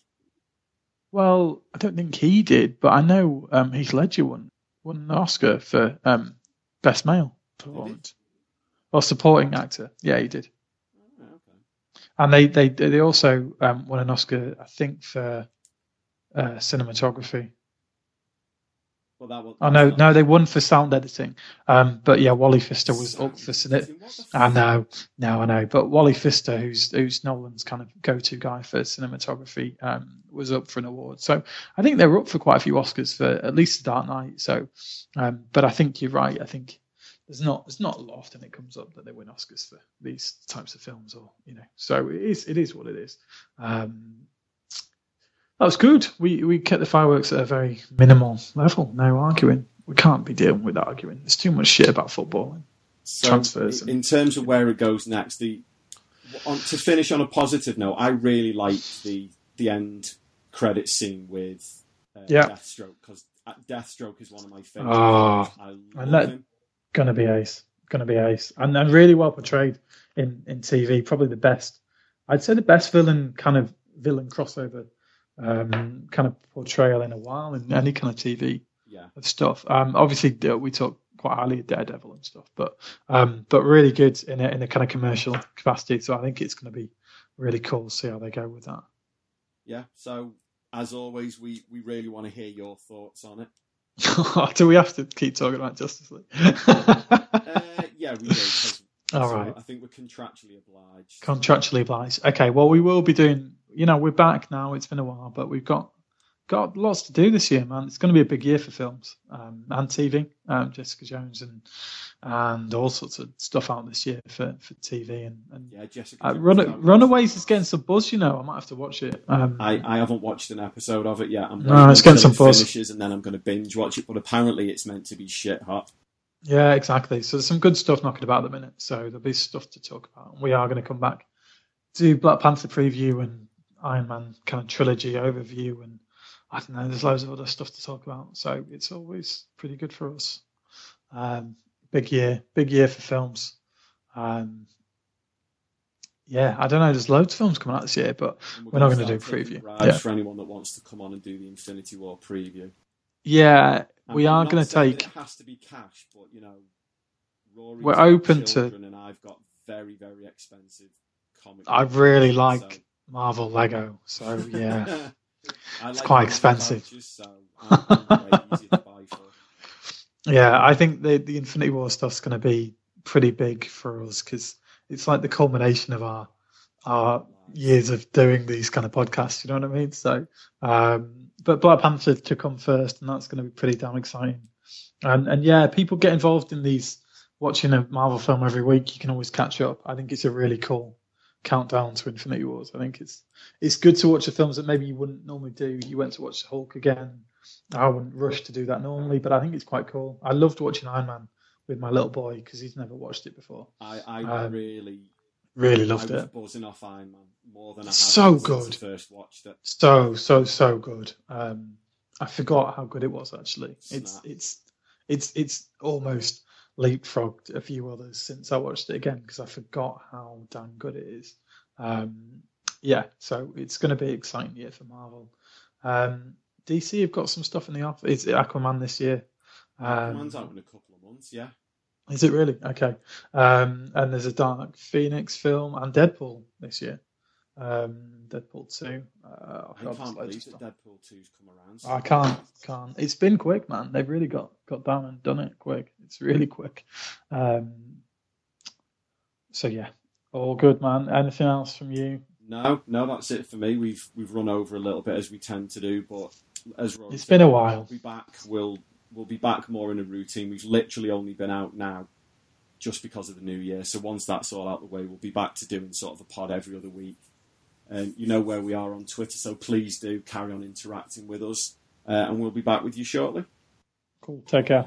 Speaker 2: Well, I don't think he did, but I know um, Heath Ledger won won an Oscar for um, best male performance or supporting actor. Yeah, he did.
Speaker 1: Oh, okay.
Speaker 2: And they they they also um, won an Oscar, I think, for uh, cinematography.
Speaker 1: Well, that.
Speaker 2: Oh no, no, they won for sound editing. Um, but yeah, Wally Pfister was up for cine.
Speaker 1: What the?
Speaker 2: I know, no, I know. But Wally Pfister, who's who's Nolan's kind of go-to guy for cinematography, um, was up for an award. So I think they were up for quite a few Oscars for at least Dark Knight. So, um, but I think you're right. I think there's not there's not a lot often it comes up that they win Oscars for these types of films, or you know. So it is it is what it is. Um, that was good. We we kept the fireworks at a very minimal level. No arguing. We can't be dealing with arguing. There's too much shit about football.
Speaker 1: So,
Speaker 2: transfers and-
Speaker 1: In terms of where it goes next, the on, to finish on a positive note, I really liked the the end credit scene with uh,
Speaker 2: Yeah.
Speaker 1: Deathstroke because Deathstroke is one of my favorites.
Speaker 2: Oh,
Speaker 1: I love
Speaker 2: and that-
Speaker 1: him.
Speaker 2: Gonna be ace. Gonna be ace. And, and really well portrayed in, in TV. Probably the best. I'd say the best villain kind of villain crossover um, kind of portrayal in a while in any kind of TV
Speaker 1: Yeah,
Speaker 2: of stuff. Um, obviously uh, we talk quite highly of Daredevil and stuff, but um, but really good in a in a kind of commercial capacity. So I think it's going to be really cool to see how they go with that.
Speaker 1: yeah. So as always, we we really want to hear your thoughts on it.
Speaker 2: Do we have to keep talking about Justice League?
Speaker 1: Uh, yeah, we do.
Speaker 2: All
Speaker 1: so
Speaker 2: right.
Speaker 1: I think we're contractually obliged.
Speaker 2: contractually obliged. Okay, well we will be doing. You know, we're back now. It's been a while, but we've got got lots to do this year, man. It's going to be a big year for films um, and TV. Um, Jessica Jones and and all sorts of stuff out this year for, for TV and, and
Speaker 1: yeah, Jessica.
Speaker 2: uh, Run, Runaways is getting some buzz. You know, I might have to watch it. Um,
Speaker 1: I, I haven't watched an episode of it yet. I'm
Speaker 2: No, it's getting some
Speaker 1: it
Speaker 2: buzz.
Speaker 1: finishes and then I'm going to binge watch it. But apparently, it's meant to be shit hot.
Speaker 2: Yeah, exactly. So there's some good stuff knocking about at the minute. So there'll be stuff to talk about. We are going to come back do Black Panther preview and Iron Man kind of trilogy overview and I don't know, there's loads of other stuff to talk about. So it's always pretty good for us. Um, big year, big year for films. Um, yeah, I don't know. There's loads of films coming out this year, but
Speaker 1: And
Speaker 2: we're not do a
Speaker 1: start taking
Speaker 2: preview. Yeah,
Speaker 1: for anyone that wants to come on and do the Infinity War preview.
Speaker 2: Yeah
Speaker 1: I'm-
Speaker 2: we
Speaker 1: I'm
Speaker 2: are going to take.
Speaker 1: It has to be cash, but you know, Rory's
Speaker 2: We're open to-
Speaker 1: and I've got very, very expensive comic.
Speaker 2: I really
Speaker 1: so-
Speaker 2: like Marvel Lego, so yeah. It's
Speaker 1: like
Speaker 2: quite expensive.
Speaker 1: vouchers, so I'm, I'm very easy to buy for.
Speaker 2: Yeah, I think the the Infinity War stuff's going to be pretty big for us because it's like the culmination of our our years of doing these kind of podcasts. You know what I mean? So, um, but Black Panther to come first, and that's going to be pretty damn exciting. And and yeah, people get involved in these. Watching a Marvel film every week, you can always catch up. I think it's a really cool countdown to Infinity Wars. I think it's it's good to watch the films that maybe you wouldn't normally do. You went to watch Hulk again. I wouldn't rush to do that normally, but I think it's quite cool. I loved watching Iron Man with my little boy because he's never watched it before.
Speaker 1: I, I
Speaker 2: Um,
Speaker 1: really,
Speaker 2: Really loved
Speaker 1: I was
Speaker 2: it.
Speaker 1: buzzing off Iron Man more than I had
Speaker 2: So good.
Speaker 1: first watched it.
Speaker 2: So so so good. Um, I forgot how good it was actually. It's
Speaker 1: Snap.
Speaker 2: it's it's it's almost leapfrogged a few others since I watched it again because I forgot how damn good it is. Um, yeah, so it's going to be exciting year for Marvel. Um, DC have got some stuff in the off. Is it Aquaman this year? Um,
Speaker 1: Aquaman's out in a couple of months, yeah.
Speaker 2: Is it really? Okay. Um, and there's a Dark Phoenix film and Deadpool this year. Um, Deadpool 2. Uh,
Speaker 1: I can't believe that Deadpool 2's come around.
Speaker 2: I can't, can't. It's been quick, man. They've really got, got down and done it quick. It's really quick. Um, so yeah, all good, man. Anything else from you?
Speaker 1: No, no, that's it for me. We've we've run over a little bit as we tend to do, but as Rory
Speaker 2: It's
Speaker 1: said,
Speaker 2: been a while.
Speaker 1: We'll be back. We'll we'll be back more in a routine. We've literally only been out now just because of the new year. So once that's all out the way, we'll be back to doing sort of a pod every other week. And you know where we are on Twitter, so please do carry on interacting with us, uh, and we'll be back with you shortly.
Speaker 2: Cool. Take care.